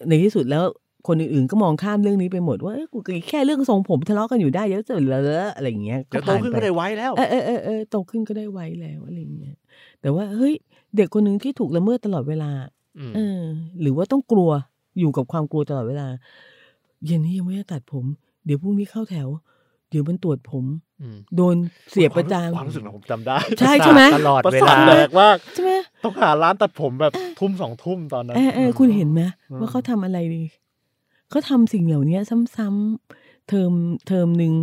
S3: ในที่สุดแล้ว คนอื่นๆก็มองข้ามเรื่องนี้ไปหมดว่าเอ้ยกูแค่เรื่องทรงผมทะเลาะกันอยู่ได้เยอะสุดแล้วอะไรอย่างเงี้ย
S1: เดี๋ยวโตขึ้นก็ได้ไว้แล้ว
S3: เออเออเออเออโตขึ้นก็ได้ไว้แล้วอะไรอย่างเงี้ยแต่ว่าเฮ้ยเด็กคนหนึ่งที่ถูกละเมิดตลอดเวลา
S2: อืม
S3: เออ หรือว่าต้องกลัวอยู่กับความกลัวตลอดเวลาเย็นนี้ยังไม่ได้ตัดผม เดี๋ยวพรุ่งนี้เข้าแถว เดี๋ยวมันตรวจผม
S2: อืม
S3: โดนเสียบประจาน
S1: ความรู้สึกของผมจำได้
S3: ใช่ใช่ไหม
S2: ตลอด
S1: ประ
S2: เว
S1: สา
S2: ลา
S1: ทแตกมาก
S3: ใช่ไหม
S1: ต้องหาร้านตัดผมแบบทุ่มสองทุ่มตอนนั้น
S3: เออเออคุณเห็นไหม
S1: อืม
S3: ว่าเขาทำอะไรดี เขาทำสิ่งเหล่านี้ซ้ำๆเทอมเทอมหนึ่ง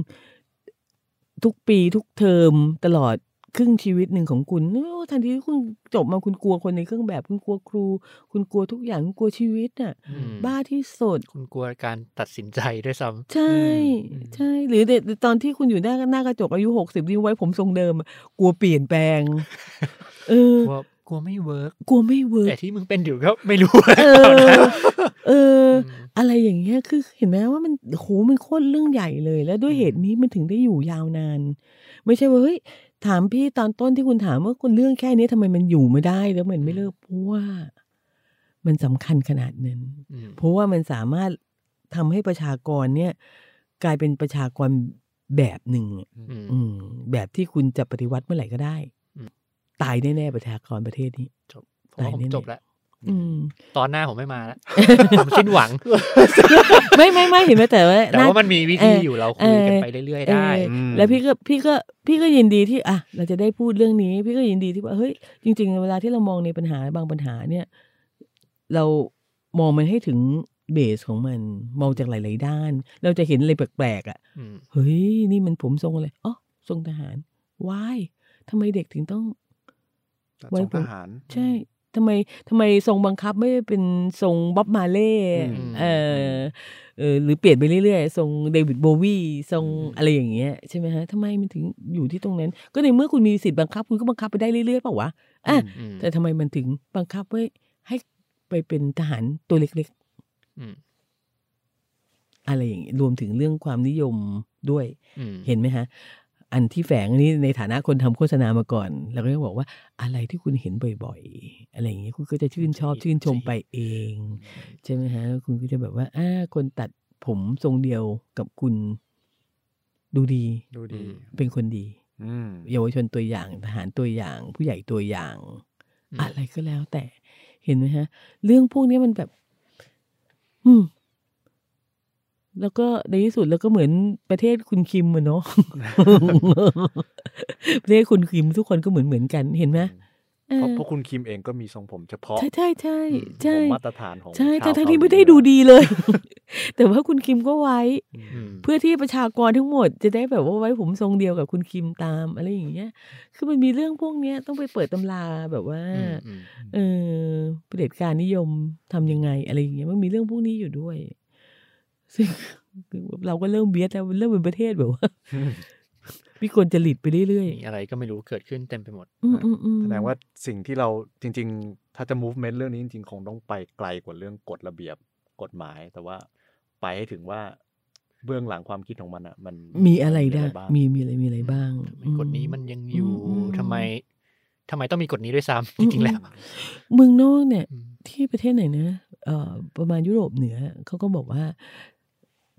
S3: ทุกปีทุกเทอมตลอดครึ่งชีวิตหนึ่งของคุณโอ้ทันทีที่คุณจบมาคุณกลัวคนในเครื่องแบบคุณกลัวครู คุณกลัวทุกอย่างคุณกลัวชีวิตน่ะ
S2: อืม
S3: บ้าที่สุด
S2: คุณกลัวการตัดสินใจด้วยซ้ำ
S3: ใช่
S2: อืม
S3: ใช่ หรือเด็กตอนที่คุณอยู่หน้าหน้ากระจกอายุหกสิบนี่ไว้ผมทรงเดิมอะกลัวเปลี่ยนแปลง เออ
S2: กลัวกลัวไม่ work ก
S3: ลัวไม่ work
S2: แต่ที่มึงเป็นอยู่ก็ไม่รู้
S3: เอ
S2: ตอน
S3: อ
S2: นั้น
S3: เออ
S2: ม
S3: อะไรอย่างเงี้ยคือเห็นไหมว่ามันโหมันโคตรเรื่องใหญ่เลย แล้วด้วยเหตุนี้มันถึงได้อยู่ยาวนาน ไม่ใช่ว่าเฮ้ยถามพี่ตอนต้นที่คุณถามว่าคนเรื่องแค่นี้ทำไมมันอยู่ไม่ได้แล้วมันไม่เลิกเพราะว่า มันสำคัญขนาดนั้น
S2: อืม
S3: เพราะว่ามันสามารถทำให้ประชากรเนี่ย กลายเป็นประชากรแบบหนึ่งอะ
S2: อืม
S3: อืมแบบที่คุณจะปฏิวัติเมื่อไหร่ก็ได้
S2: อืม
S3: ตายแน่ๆประชากรประเทศนี้
S2: ผมว่าผม
S3: ตายแน่ๆ
S2: จบแล้ว
S3: อืม
S2: ตอนหน้าผมไม่มาแล้วผมสิ้นหวัง
S3: ไม่ไม่ไม่เห็นไหมแต่ว่า
S2: แต่
S3: น่า
S2: ว่ามันมีวิธีอยู่เราคุยกัน
S3: เออ
S2: ไปเรื่อยๆได้
S3: เออแล้วพี่ก็พี่ก็พี่ก็ยินดีที่อะเราจะได้พูดเรื่องนี้ พี่ก็ยินดีที่ว่าเฮ้ยจริง ๆ เวลาที่เรามองในปัญหาบางปัญหาเนี่ย เรามองมันให้ถึงเบสของมันมองจากหลาย ๆ ด้าน เราจะเห็นอะไรแปลกๆอะ
S2: อืม
S3: เฮ้ยนี่มันผมทรงอะไรอ๋อทรงทหารว้ายทำไมเด็กถึงต้องไว้
S1: ไว้
S3: ผม
S1: ทหาร
S3: ใช่ ทำไมทำไมทรงบังคับไม่ได้เป็นทรงบ๊อบมาเล่
S1: อืม
S3: เออเออหรือเปลี่ยนไปเรื่อยๆทรงเดวิดโบวีทรงอะไรอย่างเงี้ยใช่ไหมฮะทำไมมันถึงอยู่ที่ตรงนั้น ก็ในเมื่อคุณมีสิทธิ์บังคับ คุณก็บังคับไปได้เรื่อยๆเปล่าวะอะ
S2: อืม
S3: แต่ทำไมมันถึงบังคับไว้ให้ไปเป็นทหารตัวเล็ก
S2: อืม
S3: ๆอะไรอย่างเงี้ยรวมถึงเรื่องความนิยมด้วย
S2: อืม
S3: เห็นไหมฮะ อันที่แฝงอันนี้ในฐานะคนทำโฆษณามาก่อนเราก็จะบอกว่าอะไรที่คุณเห็นบ่อยๆ อะไรอย่างเงี้ยคุณก็จะชื่นชอบชื่นชมไปเอง ใช่ไหมฮะคุณก็จะแบบว่าอ่าคนตัดผมทรงเดียวกับคุณดูดี
S1: ดูดี
S3: เป็นคนดี
S1: อืม
S3: เยาวชนตัวอย่างทหารตัวอย่าง ผู้ใหญ่ตัวอย่าง
S2: อืม
S3: อะไรก็แล้วแต่เห็นไหมฮะ เรื่องพวกนี้มันแบบ อืม แล้วก็ในที่สุดแล้วก็เหมือนประเทศคุณคิมอะเนาะประเทศคุณคิมทุกคนก็เหมือนเหมือนกันเห็นไหมเอ
S1: เพราะ
S3: อ
S1: เพราะคุณคิมเองก็มีทรงผมเฉพาะ
S3: ใช่ใช่ใช่
S1: อืม
S3: ใช่
S1: ผมมาตรฐานของ
S3: ใช่
S1: ชาว
S3: ทั้งๆที่
S1: เกาหลี
S3: ไม่ได้ดูดีเลย แต่ว่าคุณคิมก็ไว้
S2: อืม
S3: เพื่อที่ประชากรทั้งหมด จะได้แบบว่าไว้ผมทรงเดียวกับคุณคิมตามอะไรอย่างเงี้ย คือมันมีเรื่องพวกเนี้ยต้องไปเปิดตำราแบบว่า
S2: อืมอืม
S3: เออเผด็จการนิยมทำยังไงอะไรอย่างเงี้ยมันมีเรื่องพวกนี้อยู่ด้วย ซึ่งเราก็เริ่มเบียดแล้วเริ่มเป็นประเทศแบบว่าวิกลจริตไปเรื่อย
S2: มีอะไรก็ไม่รู้เกิดขึ้นเต็มไปหมด
S3: ๆอืมอืมอืม
S1: แสดงว่าสิ่งที่เราจริง ๆ ถ้าจะ movement เรื่องนี้จริงๆ คงต้องไปไกลกว่าเรื่องกฎระเบียบกฎหมาย แต่ว่าไปให้ถึงว่าเบื้องหลังความคิดของมันอะ มัน
S3: มีอะไรได้
S1: บ้าง
S3: มีมีอะไรมีอะไรบ้าง
S2: ทำไมกฎนี้มันยังอยู่
S3: อืม
S2: ทำไมทำไมต้องมีกฎนี้ด้วยซ้ำจริงๆแล้ว
S3: เมืองนอกเนี่ย
S2: อืม
S3: ที่ประเทศไหนนะเอ่อประมาณยุโรปเหนือเขาก็บอกว่า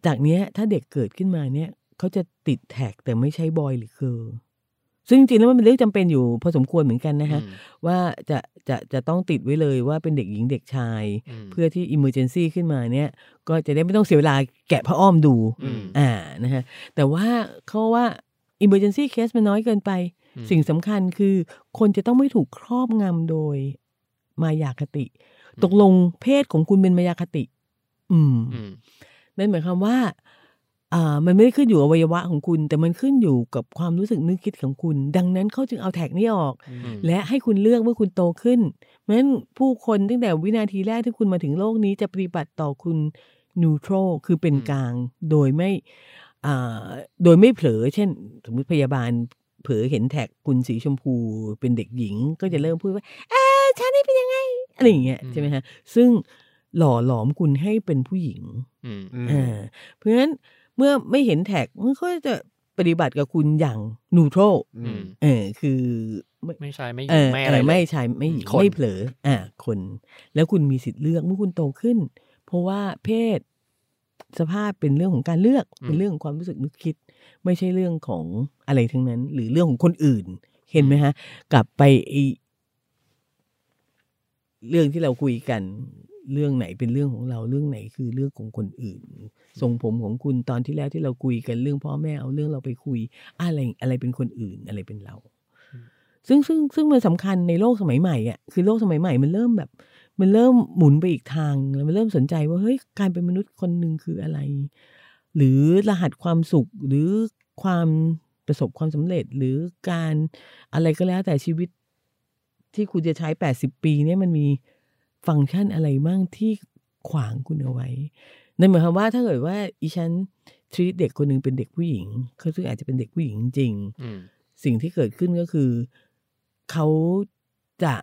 S3: จากเนี้ยถ้าเด็กเกิดขึ้นมาเนี่ยเขาจะติด tag แต่ไม่ใช่ boy หรือ girl ซึ่งจริงๆแล้วมันเป็นเรื่องจำเป็นอยู่พอสมควรเหมือนกันนะฮะ
S2: อืม
S3: ว่าจะจะจะต้องติดไว้เลยว่าเป็นเด็กหญิงเด็กชาย
S2: ม
S3: เพื่อที่ emergency ขึ้นมาเนี่ย ก็จะได้ไม่ต้องเสียเวลาแกะผ้าอ้อมดู
S2: อืม
S3: อ่านะฮะแต่ว่าเขาว่า emergency case มันน้อยเกินไป
S2: อืม
S3: สิ่งสำคัญคือคนจะต้องไม่ถูกครอบงำโดยมายาคติ ตกลงเพศของคุณเป็นมายาคติ อืม
S2: อืม
S3: นั่นหมายความว่าอ่ามันไม่ได้ขึ้นอยู่อวัยวะของคุณ แต่มันขึ้นอยู่กับความรู้สึกนึกคิดของคุณ ดังนั้นเขาจึงเอาแท็กนี้ออก
S1: อืม
S2: อืม
S3: และให้คุณเลือกเมื่อคุณโตขึ้นเพราะฉะนั้นผู้คนตั้งแต่วินาทีแรกที่คุณมาถึงโลกนี้จะปฏิบัติต่อคุณนูโตรคือเป็นกลางโดยไม่อ่าโดยไม่เผลอ เช่น สมมติพยาบาลเผลอเห็นแท็กคุณสีชมพูเป็นเด็กหญิง ก็จะเริ่มพูดว่าอ่าฉันนี่เป็นยังไงอะไรอย่างเงี้ย
S2: อืม
S3: ใช่ไหมฮะซึ่งหล่อหลอมคุณให้เป็นผู้หญิง
S2: อืม
S1: อืม
S3: อ่า เพราะฉะนั้นเมื่อไม่เห็นแท็กมันก็จะปฏิบัติกับคุณอย่างนูโตร
S1: อืม
S3: เออคือ
S2: ไม่ใช่ไม่ห
S3: เอ
S2: ญิง
S3: อ
S2: ไม่
S3: เอ
S2: อะไร
S3: อ
S2: เล
S3: ไม่
S2: ย
S3: ชายไม่หญิง
S2: คน
S3: ไม่เผลอ อ่า คน แล้วคุณมีสิทธิ์เลือกเมื่อคุณโตขึ้น เพราะว่าเพศสภาพเป็นเรื่องของการเลือกเป็นเรื่องของความรู้สึกนึกคิด ไม่ใช่เรื่องของอะไรทั้งนั้น หรือเรื่องของคนอื่น เห็นไหมฮะ กลับไปไอเรื่องที่เราคุยกัน เรื่องไหนเป็นเรื่องของเราเรื่องไหนคือเรื่องของคนอื่น ทรงผมของคุณตอนที่แล้วที่เราคุยกันเรื่องพ่อแม่เอาเรื่องเราไปคุย อะไรอะไรเป็นคนอื่นอะไรเป็นเรา ซึ่งซึ่งซึ่งมันสำคัญในโลกสมัยใหม่อะคือโลกสมัยใหม่มันเริ่มแบบ มันเริ่มหมุนไปอีกทางแล้วมันเริ่มสนใจว่าเฮ้ยการเป็นมนุษย์คนหนึ่งคืออะไร หรือรหัสความสุขหรือความประสบความสำเร็จหรือการอะไรก็แล้วแต่ชีวิตที่คุณจะใช้แปดสิบปีเนี่ยมันมี ฟังก์ชันอะไรบ้างที่ขวางคุณเอาไว้ นั่นหมายความว่าถ้าเกิดว่าอีฉันทรีตเด็กคนหนึ่งเป็นเด็กผู้หญิงเขาซึ่งอาจจะเป็นเด็กผู้หญิงจริง
S2: อืม
S3: สิ่งที่เกิดขึ้นก็คือ เขาจะ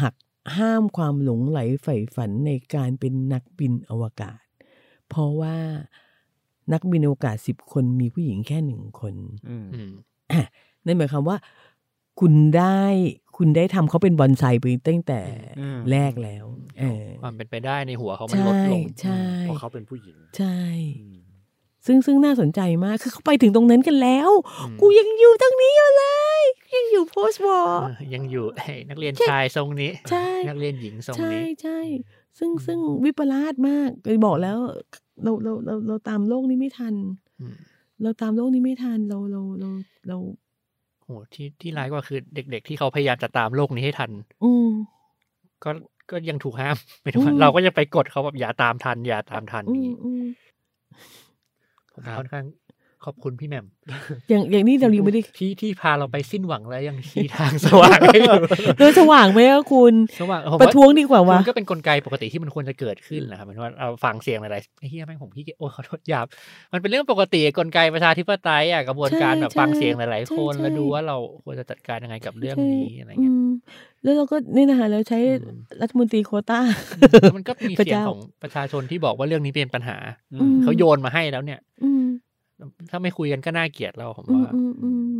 S3: หักห้ามความหลงไหลใฝ่ฝันในการเป็นนักบินอวกาศ เพราะว่านักบินอวกาศสิบคนมีผู้หญิงแค่หนึ่งคน
S1: อืม
S2: อืม
S3: อะนั่นหมายความว่า คุณได้ คุณได้ทำเขาเป็นบอนไซไปตั้งแต่
S1: อืม
S3: แรกแล้วเออ
S2: ความเป็นไปได้ในหัวเขามันลด
S3: ใช่
S2: ลง
S3: ใช่
S1: เพราะเขาเป็นผู้หญิง
S3: ใช่
S1: อืม
S3: ซึ่งซึ่งน่าสนใจมาก คือเขาไปถึงตรงนั้นกันแล้ว
S2: อืม
S3: กูยังอยู่ตรงนี้อยู่เลย ยังอยู่ post war
S2: เออยังอยู่เฮ้ยนักเรียนชายทรงนี้
S3: ใช่
S2: นักเรียนหญิงทรง
S3: ใช่
S2: นี้
S3: ใช่ซึ่งซึ่งวิปลาสมากเลยบอกแล้ว เราเราเราเราตามโลกนี้ไม่ทัน
S2: อืม
S3: เราตามโลกนี้ไม่ทันเราเราเราเรา
S2: โหที่ที่ร้ายกว่าคือเด็ก ๆ ที่เขาพยายามจะตามโลกนี้ให้ทัน
S3: อืม
S2: ก็ก็ยังถูกห้ามไม่ถึงว่า
S3: อืม
S2: เราก็ยังไปกดเขาแบบอย่าตามทัน อย่าตามทัน
S3: อื
S2: นี้
S3: มอืม
S2: ผมค่อนข้าง ขอบคุณพี่แหม่ม
S3: อย่างอย่างนี้เรายังไม่ได้
S2: ที่ที่พาเราไปสิ้นหวังแล้วยังชี้ทางสว่างให้อยู่
S3: เดินสว่างไหมอะคุณ
S2: สว่างผม
S3: ประ
S2: ว่า
S3: ท้วงดีกว่า
S2: คือ
S3: วะ
S2: มันก็เป็นกลไกปกติที่มันควรจะเกิดขึ้นนะครับหมายถึงว่าเราฟังเสียงอะไรไอ้เฮียแม่งผมพี่โอ้ยขอโทษหยาบมันเป็นเรื่องปกติกลไกประชาธิปไตยอะกระบวนการ
S3: ใช่
S2: แบบฟัง
S3: ใช่
S2: เสียงหลายๆคน
S3: ใช่
S2: แล้วดูว่าเราควรจะจัดการยังไงกับเรื่องนี้อะไร
S3: อื
S2: เงี้ย
S3: มแล้วเราก็นี่นะคะเราใช้
S2: อืม
S3: รัฐมนตรีโควต้า
S2: แล้วมันก็มี
S3: พระ
S2: เสียง
S3: เจ้า
S2: ของประชาชนที่บอกว่าเรื่องนี้เป็นปัญหา
S3: อืม
S2: เขาโยนมาให้แล้วเนี่ย
S3: อืม
S2: ถ้าไม่คุยกันก็น่าเกลียดเราผม
S3: อืม
S2: ว่า
S3: อืมอืม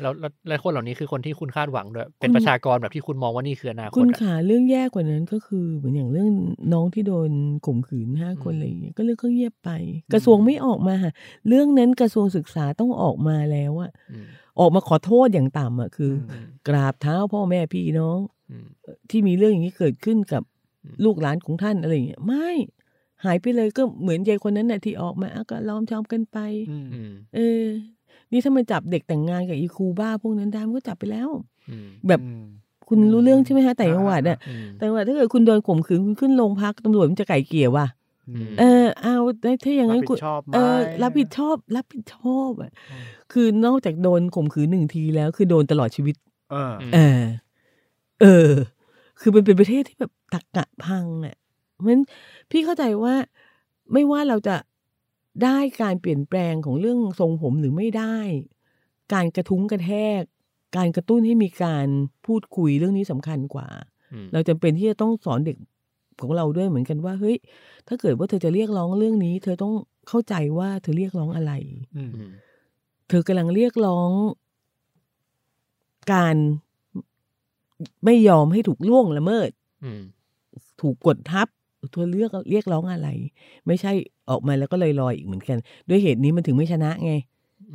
S2: แล้วแล้วแล้วคนเหล่านี้คือคนที่คุณคาดหวังด้วยเป็น
S3: คุณ
S2: ประชากรแบบที่คุณมองว่านี่คืออนาค
S3: คุ
S2: ต
S3: ณ
S2: อะ
S3: ขาเรื่องแย่กว่านั้นก็คือเหมือนอย่างเรื่องน้องที่โดนข่มขืนห้าคน
S2: อืม
S3: อะไรอย่างเงี้ยก็เรื่องก็เงียบไป กระทรวงไม่ออกมาค่ะเรื่องนั้นกระทรวงศึกษาต้องออกมาแล้วอะ
S2: อืม
S3: ออกมาขอโทษอย่างต่ำอะคืออ
S2: อืม
S3: กราบเท้าพ่อแม่พี่น้อง
S2: อืม
S3: ที่มีเรื่องอย่างนี้เกิดขึ้นกับ
S2: อืม
S3: ลูกหลานของท่านอะไรอย่างเงี้ยไม่ หายไปเลยก็เหมือนยายคนนั้นน่ะที่ออกมาอะก็ล้อมชอมกันไป
S1: อืม
S2: อืม
S3: เออ นี่ถ้ามันจับเด็กแต่งงานกับอีครูบ้าพวกนั้นได้มันก็จับไปแล้ว
S2: อืม
S3: แบบ
S1: อืม
S3: คุณรู้เรื่องใช่ไหมฮะแต่จังหวัดอะ
S2: อืม
S3: แต่ว่าถ้าเกิดคุณโดนข่มขืนคุณขึ้นโรงพักตำรวจมันจะไก่เกลี่ยว่ะ
S1: อืม
S3: เออเอาได้ถ้าอย่างนั้น
S1: รับ
S3: คุ
S1: ผิ
S3: ณ
S1: ดชอบไหม
S3: เออรับผิดชอบ รับผิดชอบอะ
S1: อืม
S3: คือนอกจากโดนข่มขืนหนึ่งทีแล้ว คือโดนตลอดชีวิต
S1: เออ
S2: อืม
S3: เออเออ คือมันเป็นประเทศที่แบบตักกะพังอะ มันพี่เข้าใจว่าไม่ว่าเราจะได้การเปลี่ยนแปลงของเรื่องทรงผมหรือไม่ได้ การกระทุ้งกระแทก การกระตุ้นให้มีการพูดคุยเรื่องนี้สำคัญกว่า
S2: อืม
S3: เราจำเป็นที่จะต้องสอนเด็กของเราด้วยเหมือนกันว่าเฮ้ย ถ้าเกิดว่าเธอจะเรียกร้องเรื่องนี้ เธอต้องเข้าใจว่าเธอเรียกร้องอะไร
S1: อืม
S2: อืม
S3: เธอกำลังเรียกร้อง การไม่ยอมให้ถูกล่วงละเมิด
S2: อืม
S3: ถูกกดทับ เธอเรียกเรียกร้องอะไร ไม่ใช่ออกมาแล้วก็ลอยๆอีกเหมือนกัน ด้วยเหตุนี้มันถึงไม่ชนะไง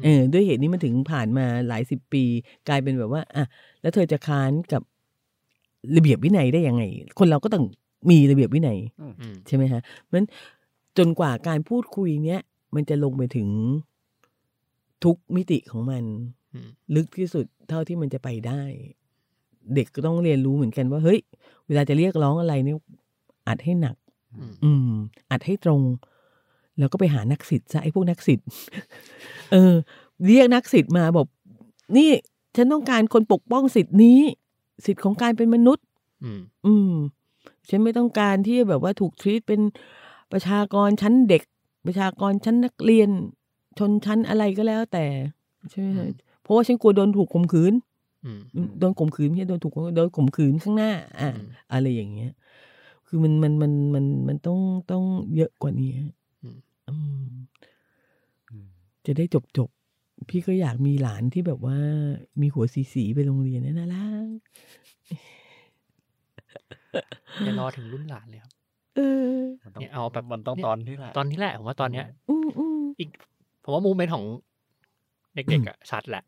S3: เออด้วยเหตุนี้มันถึงผ่านมาหลายสิบปี กลายเป็นแบบว่าอะแล้วเธอจะค้านกับระเบียบวินัยได้ยังไง คนเราก็ต้องมีระเบียบวินัย
S2: อืม
S3: ใช่ไหมฮะมันจนกว่าการพูดคุยเนี้ยมันจะลงไปถึงทุกมิติของมัน
S2: อืม
S3: ลึกที่สุดเท่าที่มันจะไปได้ เด็กก็ต้องเรียนรู้เหมือนกันว่า เฮ้ย เวลาจะเรียกร้องอะไรเนี่ย อัดให้หนัก
S2: อืม
S3: อืม อัดให้ตรง แล้วก็ไปหานักสิทธิ์ซะไอ้พวกนักสิทธิ์เออ เรียกนักสิทธิ์มาบอกนี่ฉันต้องการคนปกป้องสิทธินี้ สิทธิ์ของการเป็นมนุษย์
S2: อืม
S3: อืมฉันไม่ต้องการที่จะแบบว่าถูกทรีตเป็นประชากรชั้นเด็ก ประชากรชั้นนักเรียน ชนชั้นอะไรก็แล้วแต่ใช่ไหมฮะเพราะว่าฉันกลัวโดนถูกข่มขืน
S2: อืม
S3: โดนข่มขืนไม่ใช่โดนถูกโดนข่มขืนข้างหน้า อะ
S2: อืม
S3: อะไรอย่างเงี้ย คือมันมันมันมันมันต้องต้องเยอะกว่านี้
S2: อืม
S3: อืม
S1: อืม
S3: จะได้จบจบพี่ก็อยากมีหลานที่แบบว่า มีหัวสีสีๆไปโรงเรียนนะน่ารัก
S2: อย่ารอถึงรุ่นหลานเลยครับ
S3: เออ
S1: มันต้อง
S2: เนี่ยเอาแบบ
S1: มันต้อง
S2: เนี่ย
S1: ตอนที่แหละ
S2: ตอนนี้แหละผมว่าตอนเนี้ย
S3: อืมอืม
S2: อีกผมว่ามูเมนต์ของเด็กๆอะชัดแหละ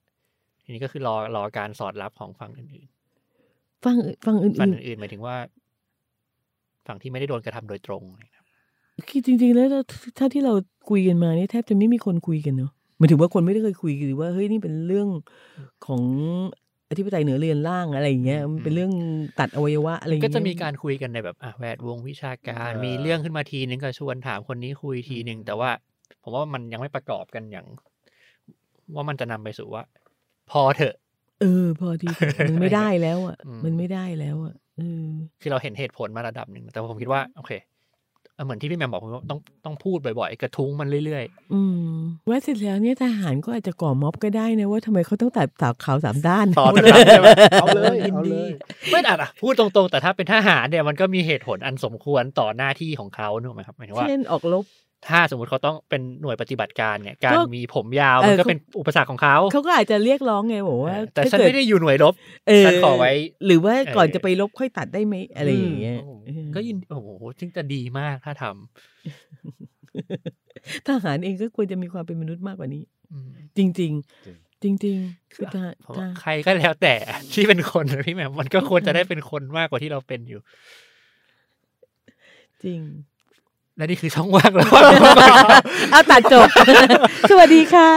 S2: ทีนี้ก็คือรอรอการสอดรับของฝั่งอื่น
S3: ฟังฟัง
S2: ๆ
S3: อื่
S2: ฝั่ง
S3: น
S2: อื่นๆหมายถึงว่า ฝั่งที่ไม่ได้โดนกระทำโดยตรงอะไรอย่างเงี้ย
S3: ๆคือจริง ๆ แล้วถ้าที่เราคุยกันมานี่แทบจะไม่มีคนคุยกันเนาะหมายถึงว่าคนไม่ได้เคยคุยกันหรือว่าเฮ้ยนี่เป็นเรื่องของอธิปไตยเหนือเรียนล่างอะไรอย่างเงี้ยมันเป็นเรื่องตัดอวัยวะอะไรอย่าง
S2: ก็
S3: เงี้ย
S2: จะมีการคุยกันในแบบอะแวดวงวิชาการ มีเรื่องขึ้นมาทีนึงก็ชวนถามคนนี้คุยทีนึงแต่ว่า ผมว่ามันยังไม่ประกอบกันอย่าง ว่ามันจะนำไปสู่ว่า พอเถอะ
S3: เออ พอทีมันไม่ได้แล้วอะ
S2: อืม
S3: มันไม่ได้แล้วอะเออ
S2: คือเราเห็นเหตุผลมาระดับหนึ่งแต่ผมคิดว่า โอเคเออเหมือนที่พี่แหมมบอกผมว่าต้องต้องพูดบ่อยๆ กระทุ้งมันเรื่อย
S3: อืมว่าเสร็จแล้วเนี่ยทหารก็อาจจะก่อม็อบก็ได้นะว่าทำไมเขาต้องตัดสาวขาวสามด้าน
S2: ๆต่อจากนั้นใช่ไหม
S1: เอาเลย
S2: ยิน
S1: เอา
S2: ดี
S1: เลย
S2: ไม่อะอะพูดตรงๆ แต่ถ้าเป็นทหารเนี่ยมันก็มีเหตุผลอันสมควรต่อหน้าที่ของเขานึกออกไหมครับหมายถึงว่า
S3: เช่นออกรบ
S2: ถ้าสมมติเขาต้องเป็นหน่วยปฏิบัติการเนี่ย การ
S3: ก็
S2: มีผมยาว
S3: เออ
S2: มันก็
S3: เขา
S2: เป็นอุปสรรคของเขา
S3: เขาก็อาจจะเรียกร้องไงบอกว่า
S2: แต่
S3: ถ้า
S2: ฉัน
S3: เกิด
S2: ไม่ได้อยู่หน่วยรบ
S3: เออ
S2: ฉันขอไว้
S3: หรือว่าก่อน
S2: เออ
S3: จะไปรบค่อยตัดได้ไหมอะไรอย่างเงี้ย
S1: อืม
S3: เออ
S2: ก็ยินโอ้โหจึงจะดีมากถ้าทำ
S3: ทหารเองก็ควรจะมีความเป็นมนุษย์มากกว่านี้
S2: อืม
S3: จริง
S1: จริง
S3: ๆจริงๆคือทหาร
S2: ผม
S3: ท
S2: ว่า
S3: หาร
S2: ใครก็แล้วแต่ที่เป็นคนนะพี่แหม่มมันก็ควรจะได้เป็นคนมากกว่าที่เราเป็นอยู่
S3: จริง
S2: และนี่คือช่องว่างแล้ว
S3: เอาตัดจบ สวัสดีค่ะ